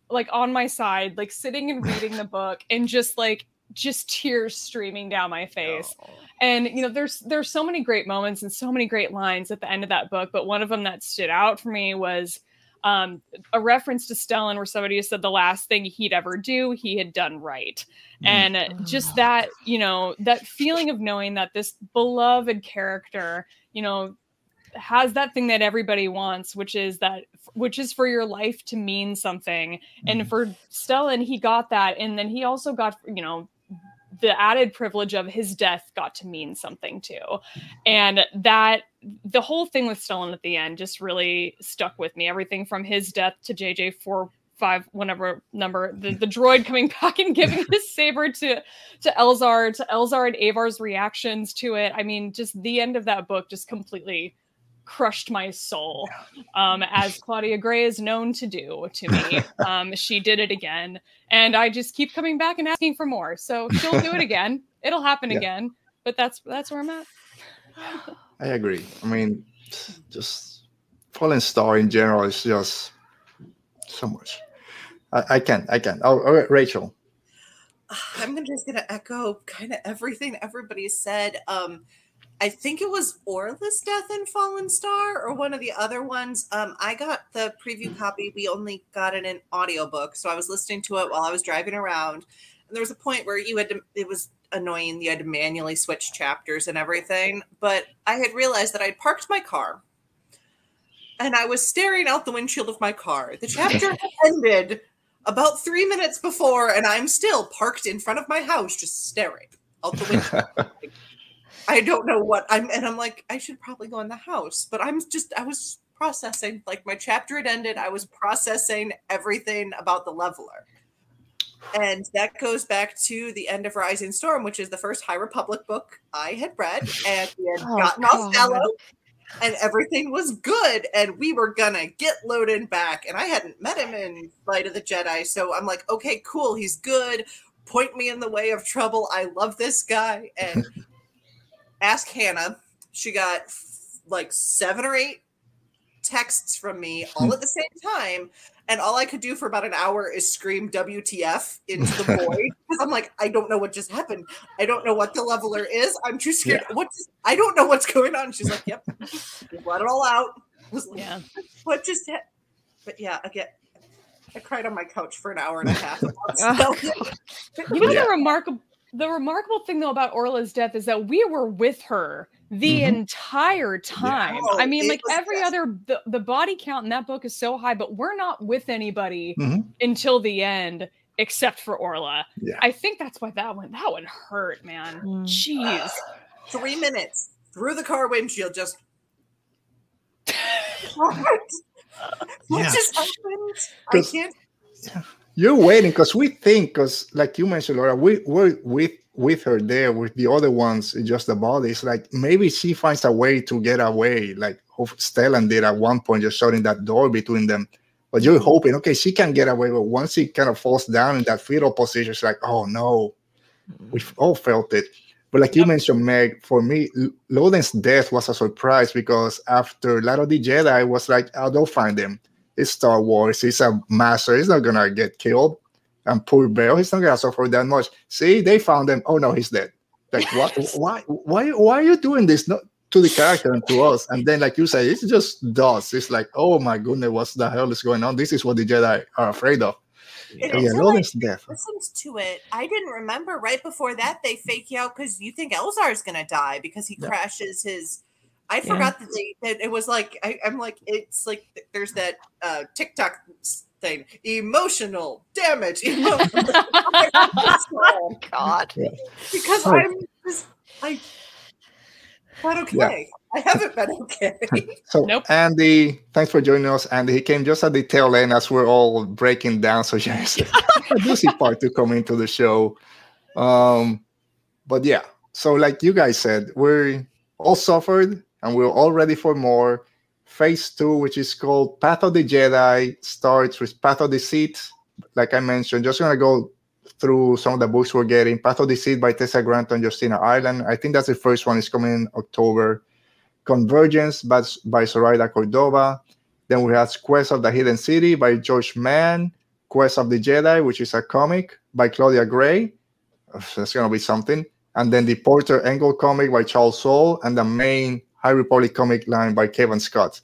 like on my side, like sitting and reading the book, and just like just tears streaming down my face. Oh. And you know, there's there's so many great moments and so many great lines at the end of that book, but one of them that stood out for me was um, a reference to Stellan where somebody said the last thing he'd ever do, he had done right. Mm. And just that, you know, that feeling of knowing that this beloved character, you know, has that thing that everybody wants, which is that which is for your life to mean something. Mm. And for Stellan, he got that. And then he also got, you know, the added privilege of his death got to mean something too. And that the whole thing with Stellan at the end just really stuck with me. Everything from his death to JJ four five whatever number the, the droid coming back and giving his saber to to Elzar to Elzar and Avar's reactions to it. I mean, just the end of that book just completely crushed my soul, um, as Claudia Gray is known to do to me. Um, she did it again, and I just keep coming back and asking for more. So she'll do it again. It'll happen yeah. again. But that's that's where I'm at. I agree. I mean, just Fallen Star in general is just so much. I, I can't. I can't. Oh, oh Rachel. I'm just gonna echo kind of everything everybody said. Um, I think it was Orla's Death in Fallen Star or one of the other ones. Um, I got the preview copy. We only got it in audiobook. So I was listening to it while I was driving around. And there was a point where you had to, it was annoying. You had to manually switch chapters and everything. But I had realized that I'd parked my car and I was staring out the windshield of my car. The chapter ended about three minutes before, and I'm still parked in front of my house just staring out the window. I don't know what I'm, and I'm like, I should probably go in the house, but I'm just, I was processing, like my chapter had ended. I was processing everything about the leveler. And that goes back to the end of Rising Storm, which is the first High Republic book I had read, and we had Oh, gotten God. off Fellow, and everything was good, and we were gonna get Loden back. And I hadn't met him in Light of the Jedi, so I'm like, okay, cool, he's good. Point me in the way of trouble. I love this guy. And ask Hannah. She got f- like seven or eight texts from me all hmm. at the same time. And all I could do for about an hour is scream WTF into the void because I'm like, I don't know what just happened. I don't know what the leveler is. I'm too scared. What just, I don't know what's going on. She's like, Yep, let it all out. Was like, Yeah. What just happened? But yeah, I get. I cried on my couch for an hour and a half. Oh, You know Yeah. the remarkable the remarkable thing though about Orla's death is that we were with her the Mhm. entire time. Oh, I mean, like every just- other the, the body count in that book is so high, but we're not with anybody Mhm. until the end, except for Orla. Yeah. I think that's why that one that one hurt, man. Mm. Jeez. Three minutes through the car windshield, just what? What Yeah. just happened? I can't. You're waiting because we think, because like you mentioned, Laura, we we're with with her there with the other ones, just the bodies. Like maybe she finds a way to get away, like Stellan did at one point, just shutting that door between them. But you're hoping, okay, she can get away. But once she kind of falls down in that fetal position, it's like, oh no, mm-hmm. we've all felt it. But like you mentioned, Meg, for me, Loden's death was a surprise because after Light of the Jedi, I was like, oh, they'll find him. It's Star Wars. He's a master. He's not gonna get killed. And poor Bell, he's not gonna suffer that much. See, they found him. Oh no, he's dead. Like what? why? Why? Why are you doing this? Not to the character and to us. And then, like you say, it's just dust. It's like, oh my goodness, what the hell is going on? This is what the Jedi are afraid of. It yeah, also, like, Loden's death. listened to it. I didn't remember right before that they fake you out because you think Elzar's gonna die because he Yeah. crashes his. I Yeah. forgot that they that it was like I, I'm like it's like there's that uh TikTok thing emotional damage emo- God. because Oh. I'm just I not okay. I haven't been okay. So Nope. Andy, thanks for joining us. Andy, he came just at the tail end as we're all breaking down. So yes, a juicy part to come into the show. Um, but yeah, so like you guys said, we're all suffered and we're all ready for more. Phase two, which is called Path of the Jedi, starts with Path of Deceit. Like I mentioned, just gonna go through some of the books we're getting. Path of the by Tessa Gratton and Justina Ireland. I think that's the first one. It's coming in October. Convergence by, by Zoraida Cordova. Then we have Quest of the Hidden City by George Mann. Quest of the Jedi, which is a comic by Claudia Gray. That's gonna be something. And then the Porter Engle comic by Charles Soule, and the main High Republic comic line by Cavan Scott.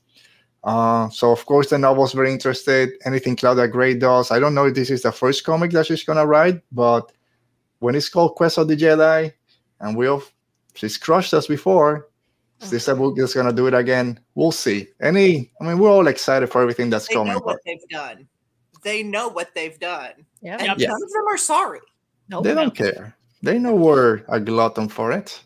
Uh, so of course the novel's very interested. Anything Claudia Gray does. I don't know if this is the first comic that she's gonna write, but when it's called Quest of the Jedi, and we'll she's crushed us before. Is this a book that's gonna do it again? We'll see. Any, I mean, we're all excited for everything that's they coming. know what they've done. They know what they've done. Yeah. And Yeah. none of them are sorry. Nope. they don't care. They know we're a glutton for it.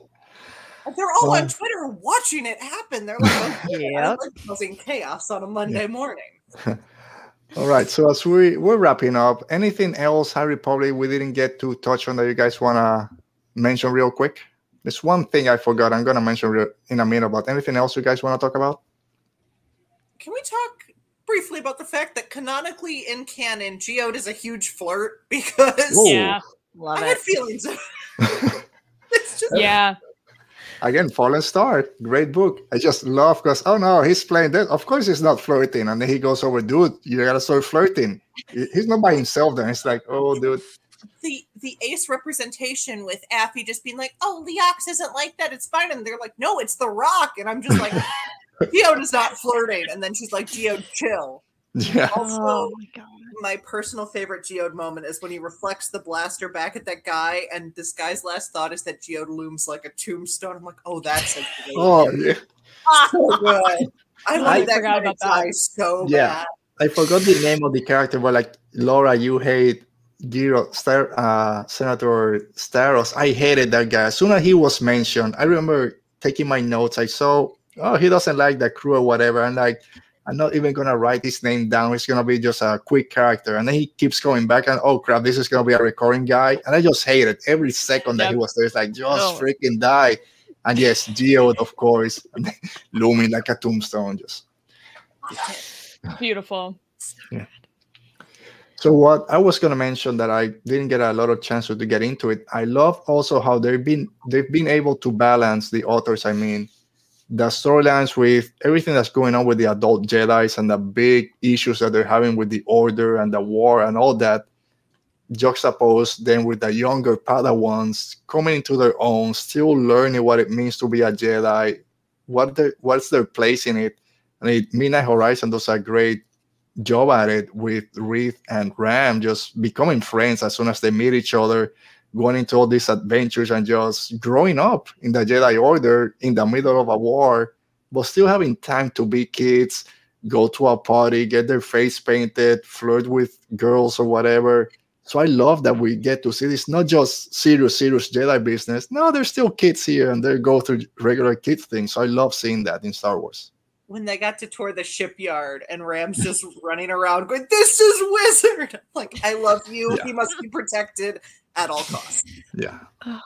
And They're all Well- on Twitter watching it happen. They're like, oh, yeah, I like causing chaos on a Monday morning. All right. So as we we're wrapping up, anything else, High Republic, we didn't get to touch on that you guys wanna mention real quick? There's one thing I forgot. I'm gonna mention real, in a minute. About anything else you guys want to talk about? Can we talk briefly about the fact that canonically in canon, Geode is a huge flirt because yeah. Love I had it. feelings. it's just Yeah. Again, Fallen Star, great book. I just love because oh no, he's playing that. Of course, he's not flirting, and then he goes over, dude. You gotta start flirting. He's not by himself. Then it's like, oh, dude. the the ace representation with Affie just being like, "Oh, Leox isn't like that. It's fine," and they're like, "No, it's the Rock," and I'm just like, "Geode is not flirting," and then she's like, "Geode, chill." Yeah. Also, Oh my God. My personal favorite Geode moment is when he reflects the blaster back at that guy, and this guy's last thought is that Geode looms like a tombstone. I'm like, oh, that's a Oh yeah, so good. I wanted that forgot guy to that. die so Yeah. bad. I forgot the name of the character, but like Laura, you hate Ghirra, Star, uh, Senator Starros. I hated that guy. As soon as he was mentioned, I remember taking my notes. I saw, oh, he doesn't like the crew or whatever. And like, I'm not even gonna write his name down. It's gonna be just a quick character. And then he keeps going back and oh crap, this is gonna be a recurring guy. And I just hated every second that he was there. It's like just Oh. freaking die. And yes, Geode, of course, looming like a tombstone. Just Beautiful. Yeah. So what I was gonna mention that I didn't get a lot of chance to get into it. I love also how they've been they've been able to balance the authors. I mean, the storylines with everything that's going on with the adult Jedi's and the big issues that they're having with the Order and the war and all that, juxtaposed then with the younger Padawans coming into their own, still learning what it means to be a Jedi, what what's their place in it. I mean, Midnight Horizon does a great job at it with Reath and Ram just becoming friends as soon as they meet each other, going into all these adventures and just growing up in the Jedi Order in the middle of a war, but still having time to be kids, go to a party, get their face painted, flirt with girls or whatever. So I love that we get to see this not just serious, serious Jedi business. No, there's still kids here and they go through regular kids things. So I love seeing that in Star Wars. When they got to tour the shipyard and Ram's just running around going, This is Wizard. Like, I love you. Yeah. He must be protected at all costs. Yeah.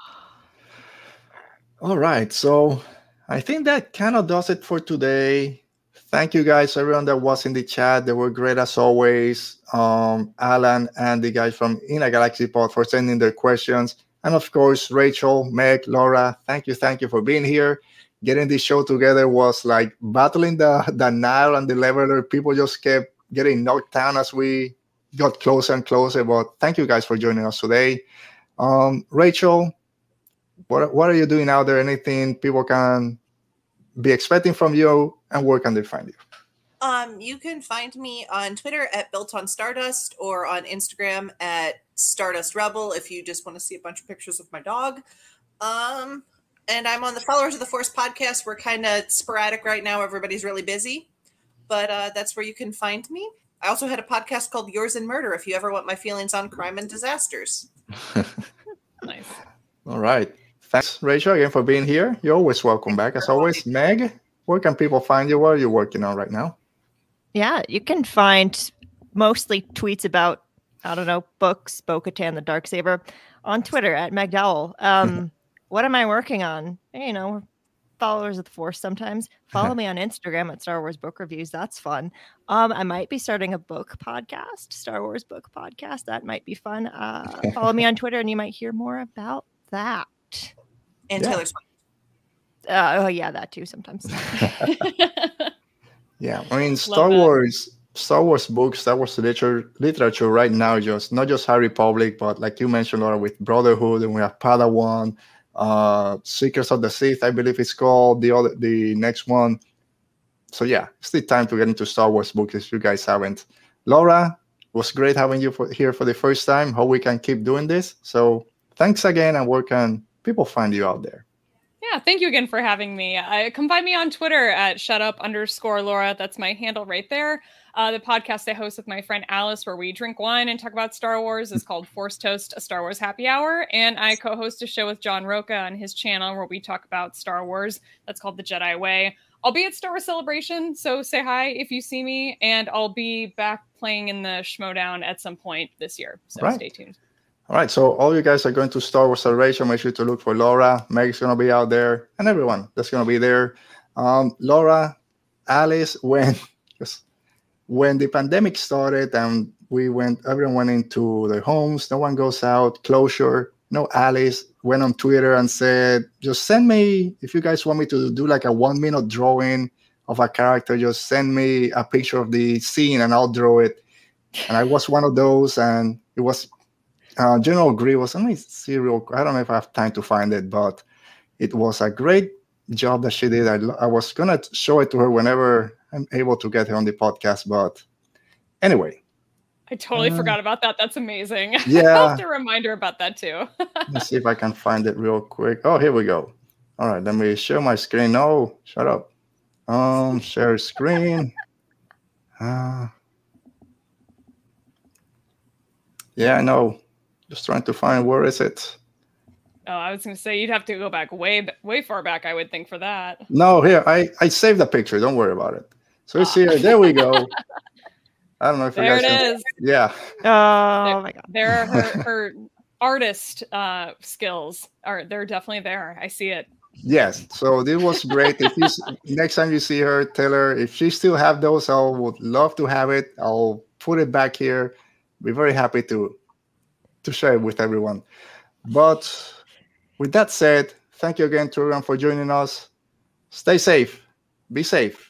All right. So I think that kind of does it for today. Thank you guys, everyone that was in the chat. They were great as always. Um, Alan and the guys from In a Galaxy Pod for sending their questions. And of course, Rachel, Meg, Laura, thank you, thank you for being here. Getting this show together was like battling the, the Nihil and the leveler. People just kept getting knocked down as we got closer and closer. But thank you guys for joining us today. Um, Rachel, what what are you doing out there? Anything people can be expecting from you, and where can they find you? Um, you can find me on Twitter at Built on Stardust or on Instagram at Stardust Rebel if you just want to see a bunch of pictures of my dog. Um, and I'm on the Followers of the Force podcast. We're kind of sporadic right now. Everybody's really busy, but uh, that's where you can find me. I also had a podcast called Yours in Murder if you ever want my feelings on crime and disasters. Nice. All right. Thanks, Rachel, again for being here. You're always welcome back, as always. Meg, where can people find you? What are you working on right now? Yeah, you can find mostly tweets about I don't know books, Bo-Katan, the Dark Saber, on Twitter at McDowell. Um, what am I working on? You know, we're followers of the Force. Sometimes follow me on Instagram at Star Wars Book Reviews. That's fun. Um, I might be starting a book podcast, Star Wars book podcast. That might be fun. Uh, follow me on Twitter, and you might hear more about that. And Yeah. Taylor Swift. Uh, oh yeah, that too. Sometimes. Yeah, I mean Star that. Wars, Star Wars books, Star Wars literature, literature right now, just not just High Republic, but like you mentioned, Laura, with Brotherhood, and we have Padawan, uh, Secrets of the Sith, I believe it's called the other, the next one. So yeah, it's the time to get into Star Wars books if you guys haven't. Laura, was great having you for, here for the first time. Hope we can keep doing this. So thanks again, and where can people find you out there? Yeah, thank you again for having me. Uh, come find me on Twitter at shutup underscore Laura. That's my handle right there. Uh, the podcast I host with my friend Alice, where we drink wine and talk about Star Wars, is called Force Toast, a Star Wars happy hour. And I co host a show with John Roca on his channel where we talk about Star Wars. That's called The Jedi Way. I'll be at Star Wars Celebration, so say hi if you see me. And I'll be back playing in the Schmoedown at some point this year. So Right. stay tuned. All right, so all you guys are going to Star Wars Celebration. Make sure to look for Laura. Meg's going to be out there, and everyone that's going to be there. Um, Laura, Alice, when when the pandemic started and we went, everyone went into their homes. No one goes out. Closure. No, Alice went on Twitter and said, "Just send me if you guys want me to do like a one-minute drawing of a character. Just send me a picture of the scene, and I'll draw it." And I was one of those, and it was uh, General. Let me see real. I don't know if I have time to find it, but it was a great job that she did. I, I was gonna show it to her whenever I'm able to get her on the podcast, but anyway, I totally uh, forgot about that. That's amazing. Yeah. I'll have to reminder about that too. Let's see if I can find it real quick. Oh, here we go. All right, let me share my screen. No, shut up. Um, share screen. Uh, yeah, I know. Just trying to find where is it. Oh, I was going to say you'd have to go back way, way far back. I would think for that. No, here I I saved the picture. Don't worry about it. So it's here. There we go. I don't know if there you guys it can... is. Yeah. Oh there, my god. There are her, her artist uh, skills are they're definitely there. I see it. Yes. So this was great. if you next time you see her, tell her if she still have those, I would love to have it. I'll put it back here. Be very happy to to share it with everyone. But with that said, thank you again, Trugan, for joining us. Stay safe, be safe,